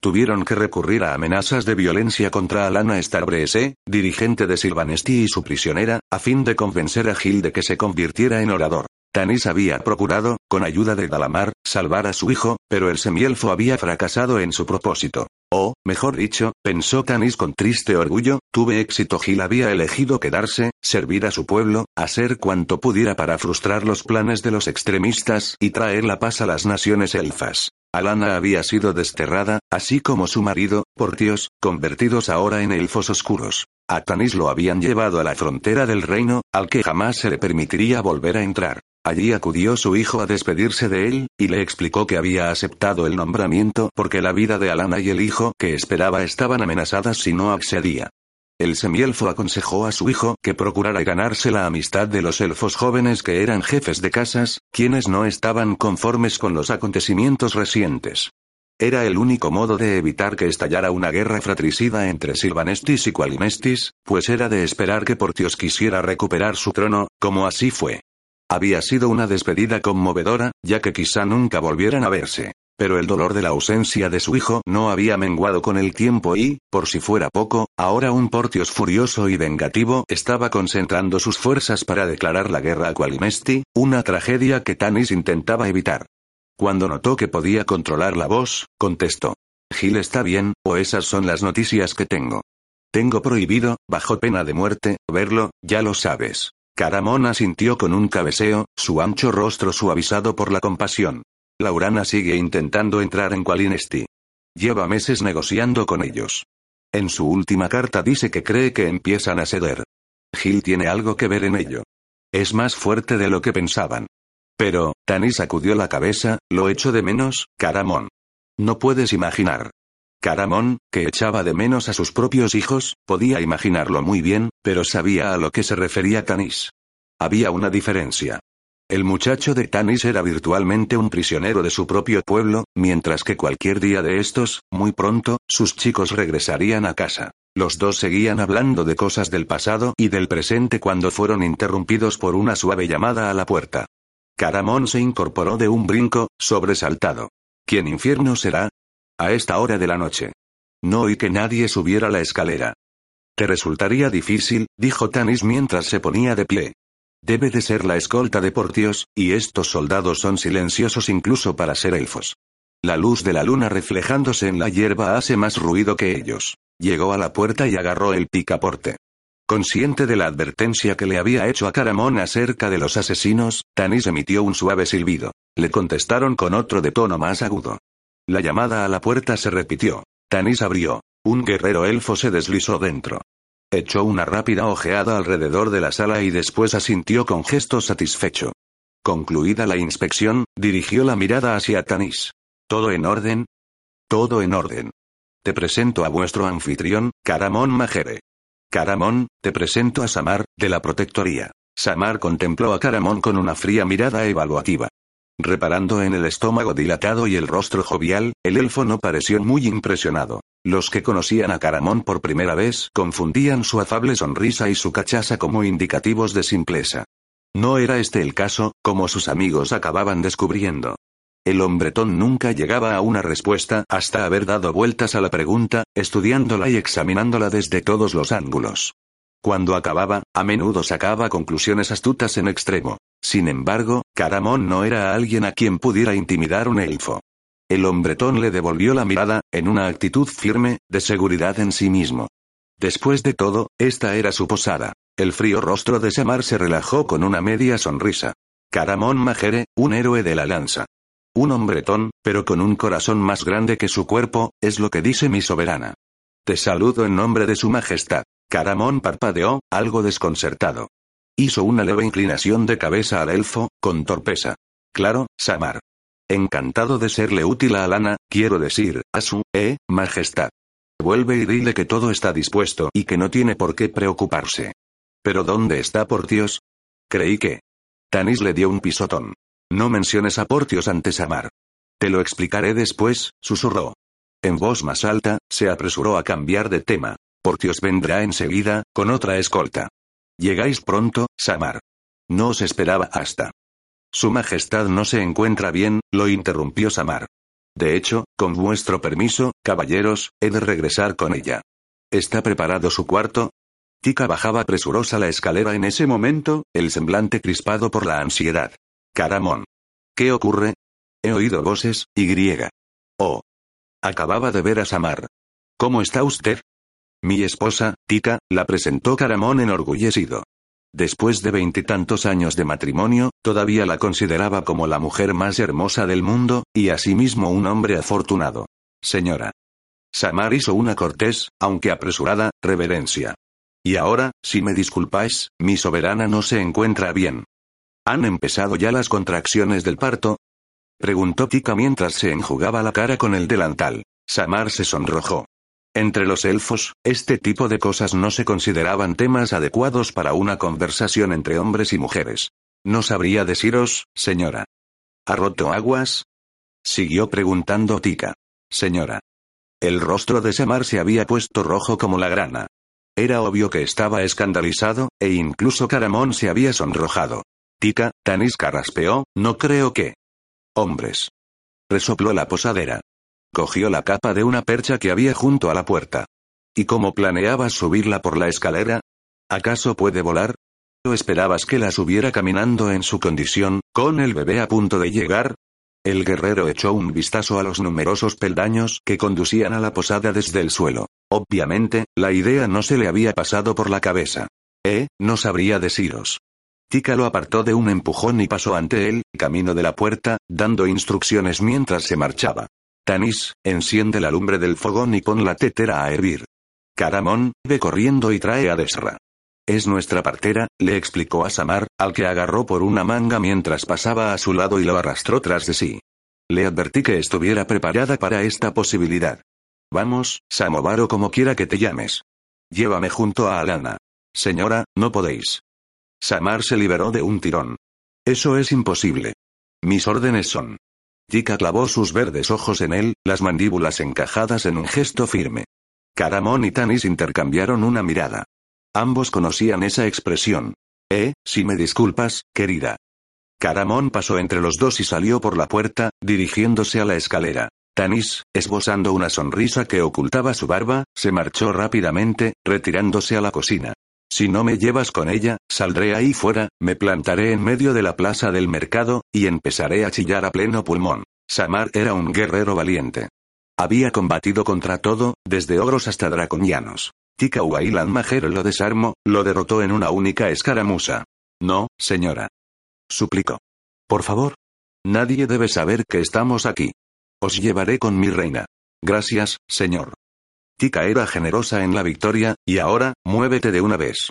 Tuvieron que recurrir a amenazas de violencia contra Alana Starbreese, dirigente de Silvanesti y su prisionera, a fin de convencer a Gil de que se convirtiera en orador. Tanis había procurado, con ayuda de Dalamar, salvar a su hijo, pero el semielfo había fracasado en su propósito. O, mejor dicho, pensó Tanis con triste orgullo, tuve éxito Gil había elegido quedarse, servir a su pueblo, hacer cuanto pudiera para frustrar los planes de los extremistas y traer la paz a las naciones elfas. Alana había sido desterrada, así como su marido, Portios, convertidos ahora en elfos oscuros. A Tanis lo habían llevado a la frontera del reino, al que jamás se le permitiría volver a entrar. Allí acudió su hijo a despedirse de él, y le explicó que había aceptado el nombramiento porque la vida de Alana y el hijo que esperaba estaban amenazadas si no accedía. El semielfo aconsejó a su hijo que procurara ganarse la amistad de los elfos jóvenes que eran jefes de casas, quienes no estaban conformes con los acontecimientos recientes. Era el único modo de evitar que estallara una guerra fratricida entre Silvanestis y Qualimestis, pues era de esperar que Portios quisiera recuperar su trono, como así fue. Había sido una despedida conmovedora, ya que quizá nunca volvieran a verse. Pero el dolor de la ausencia de su hijo no había menguado con el tiempo y, por si fuera poco, ahora un Portios furioso y vengativo estaba concentrando sus fuerzas para declarar la guerra a Qualimesti, una tragedia que Tanis intentaba evitar. Cuando notó que podía controlar la voz, contestó. Gil está bien, o esas son las noticias que tengo. Tengo prohibido, bajo pena de muerte, verlo, ya lo sabes. Caramón asintió con un cabeceo, su ancho rostro suavizado por la compasión. Laurana sigue intentando entrar en Qualinesti. Lleva meses negociando con ellos. En su última carta dice que cree que empiezan a ceder. Gil tiene algo que ver en ello. Es más fuerte de lo que pensaban. Pero, Tani sacudió la cabeza, lo echo de menos, Caramón. No puedes imaginar. Caramón, que echaba de menos a sus propios hijos, podía imaginarlo muy bien, pero sabía a lo que se refería Tanis. Había una diferencia. El muchacho de Tanis era virtualmente un prisionero de su propio pueblo, mientras que cualquier día de estos, muy pronto, sus chicos regresarían a casa. Los dos seguían hablando de cosas del pasado y del presente cuando fueron interrumpidos por una suave llamada a la puerta. Caramón se incorporó de un brinco, sobresaltado. ¿Quién infierno será? A esta hora de la noche. No oí que nadie subiera la escalera. Te resultaría difícil, dijo Tanis mientras se ponía de pie. Debe de ser la escolta de Portios, y estos soldados son silenciosos incluso para ser elfos. La luz de la luna reflejándose en la hierba hace más ruido que ellos. Llegó a la puerta y agarró el picaporte. Consciente de la advertencia que le había hecho a Caramón acerca de los asesinos, Tanis emitió un suave silbido. Le contestaron con otro de tono más agudo. La llamada a la puerta se repitió. Tanis abrió. Un guerrero elfo se deslizó dentro. Echó una rápida ojeada alrededor de la sala y después asintió con gesto satisfecho. Concluida la inspección, dirigió la mirada hacia Tanis. ¿Todo en orden? Todo en orden. Te presento a vuestro anfitrión, Caramón Majere. Caramón, te presento a Samar, de la Protectoría. Samar contempló a Caramón con una fría mirada evaluativa. Reparando en el estómago dilatado y el rostro jovial, el elfo no pareció muy impresionado. Los que conocían a Caramón por primera vez confundían su afable sonrisa y su cachaza como indicativos de simpleza. No era este el caso, como sus amigos acababan descubriendo. El hombretón nunca llegaba a una respuesta hasta haber dado vueltas a la pregunta, estudiándola y examinándola desde todos los ángulos. Cuando acababa, a menudo sacaba conclusiones astutas en extremo. Sin embargo, Caramón no era alguien a quien pudiera intimidar un elfo. El hombretón le devolvió la mirada, en una actitud firme, de seguridad en sí mismo. Después de todo, esta era su posada. El frío rostro de Samar se relajó con una media sonrisa. Caramón Majere, un héroe de la lanza. Un hombretón, pero con un corazón más grande que su cuerpo, es lo que dice mi soberana. Te saludo en nombre de su majestad. Caramón parpadeó, algo desconcertado. Hizo una leve inclinación de cabeza al elfo, con torpeza. Claro, Samar. Encantado de serle útil a Alana, quiero decir, a su, eh, majestad. Vuelve y dile que todo está dispuesto y que no tiene por qué preocuparse. Pero ¿dónde está Portios? Creí que. Tanis le dio un pisotón. No menciones a Portios ante Samar. Te lo explicaré después, susurró. En voz más alta, se apresuró a cambiar de tema. Portios vendrá enseguida, con otra escolta. Llegáis pronto, Samar. No os esperaba hasta. Su Majestad no se encuentra bien, lo interrumpió Samar. De hecho, con vuestro permiso, caballeros, he de regresar con ella. ¿Está preparado su cuarto? Tika bajaba presurosa la escalera en ese momento, el semblante crispado por la ansiedad. Caramón. ¿Qué ocurre? He oído voces, y griega. Oh. Acababa de ver a Samar. ¿Cómo está usted? Mi esposa, Tika, la presentó Caramón enorgullecido. Después de veintitantos años de matrimonio, todavía la consideraba como la mujer más hermosa del mundo, y asimismo un hombre afortunado. Señora. Samar hizo una cortés, aunque apresurada, reverencia. Y ahora, si me disculpáis, mi soberana no se encuentra bien. ¿Han empezado ya las contracciones del parto? Preguntó Tika mientras se enjugaba la cara con el delantal. Samar se sonrojó. Entre los elfos, este tipo de cosas no se consideraban temas adecuados para una conversación entre hombres y mujeres. No sabría deciros, señora. ¿Ha roto aguas? Siguió preguntando Tika. Señora. El rostro de Samar se había puesto rojo como la grana. Era obvio que estaba escandalizado, e incluso Caramón se había sonrojado. Tika, Tanis carraspeó, no creo que. Hombres. Resopló la posadera. Cogió la capa de una percha que había junto a la puerta. ¿Y cómo planeabas subirla por la escalera? ¿Acaso puede volar? ¿O esperabas que la subiera caminando en su condición, con el bebé a punto de llegar? El guerrero echó un vistazo a los numerosos peldaños que conducían a la posada desde el suelo. Obviamente, la idea no se le había pasado por la cabeza. Eh, no sabría deciros. Tika lo apartó de un empujón y pasó ante él, camino de la puerta, dando instrucciones mientras se marchaba. Tanis, enciende la lumbre del fogón y pon la tetera a hervir. Caramón, ve corriendo y trae a Desra. Es nuestra partera, le explicó a Samar, al que agarró por una manga mientras pasaba a su lado y lo arrastró tras de sí. Le advertí que estuviera preparada para esta posibilidad. Vamos, Samovar o como quiera que te llames. Llévame junto a Alana. Señora, no podéis. Samar se liberó de un tirón. Eso es imposible. Mis órdenes son. Tika clavó sus verdes ojos en él, las mandíbulas encajadas en un gesto firme. Caramón y Tanis intercambiaron una mirada. Ambos conocían esa expresión. Eh, si me disculpas, querida. Caramón pasó entre los dos y salió por la puerta, dirigiéndose a la escalera. Tanis, esbozando una sonrisa que ocultaba su barba, se marchó rápidamente, retirándose a la cocina. Si no me llevas con ella, saldré ahí fuera, me plantaré en medio de la plaza del mercado, y empezaré a chillar a pleno pulmón. Samar era un guerrero valiente. Había combatido contra todo, desde ogros hasta draconianos. Tika Wailan Majero lo desarmó, lo derrotó en una única escaramuza. No, señora. Suplicó. Por favor. Nadie debe saber que estamos aquí. Os llevaré con mi reina. Gracias, señor. Tika era generosa en la victoria, y ahora, muévete de una vez.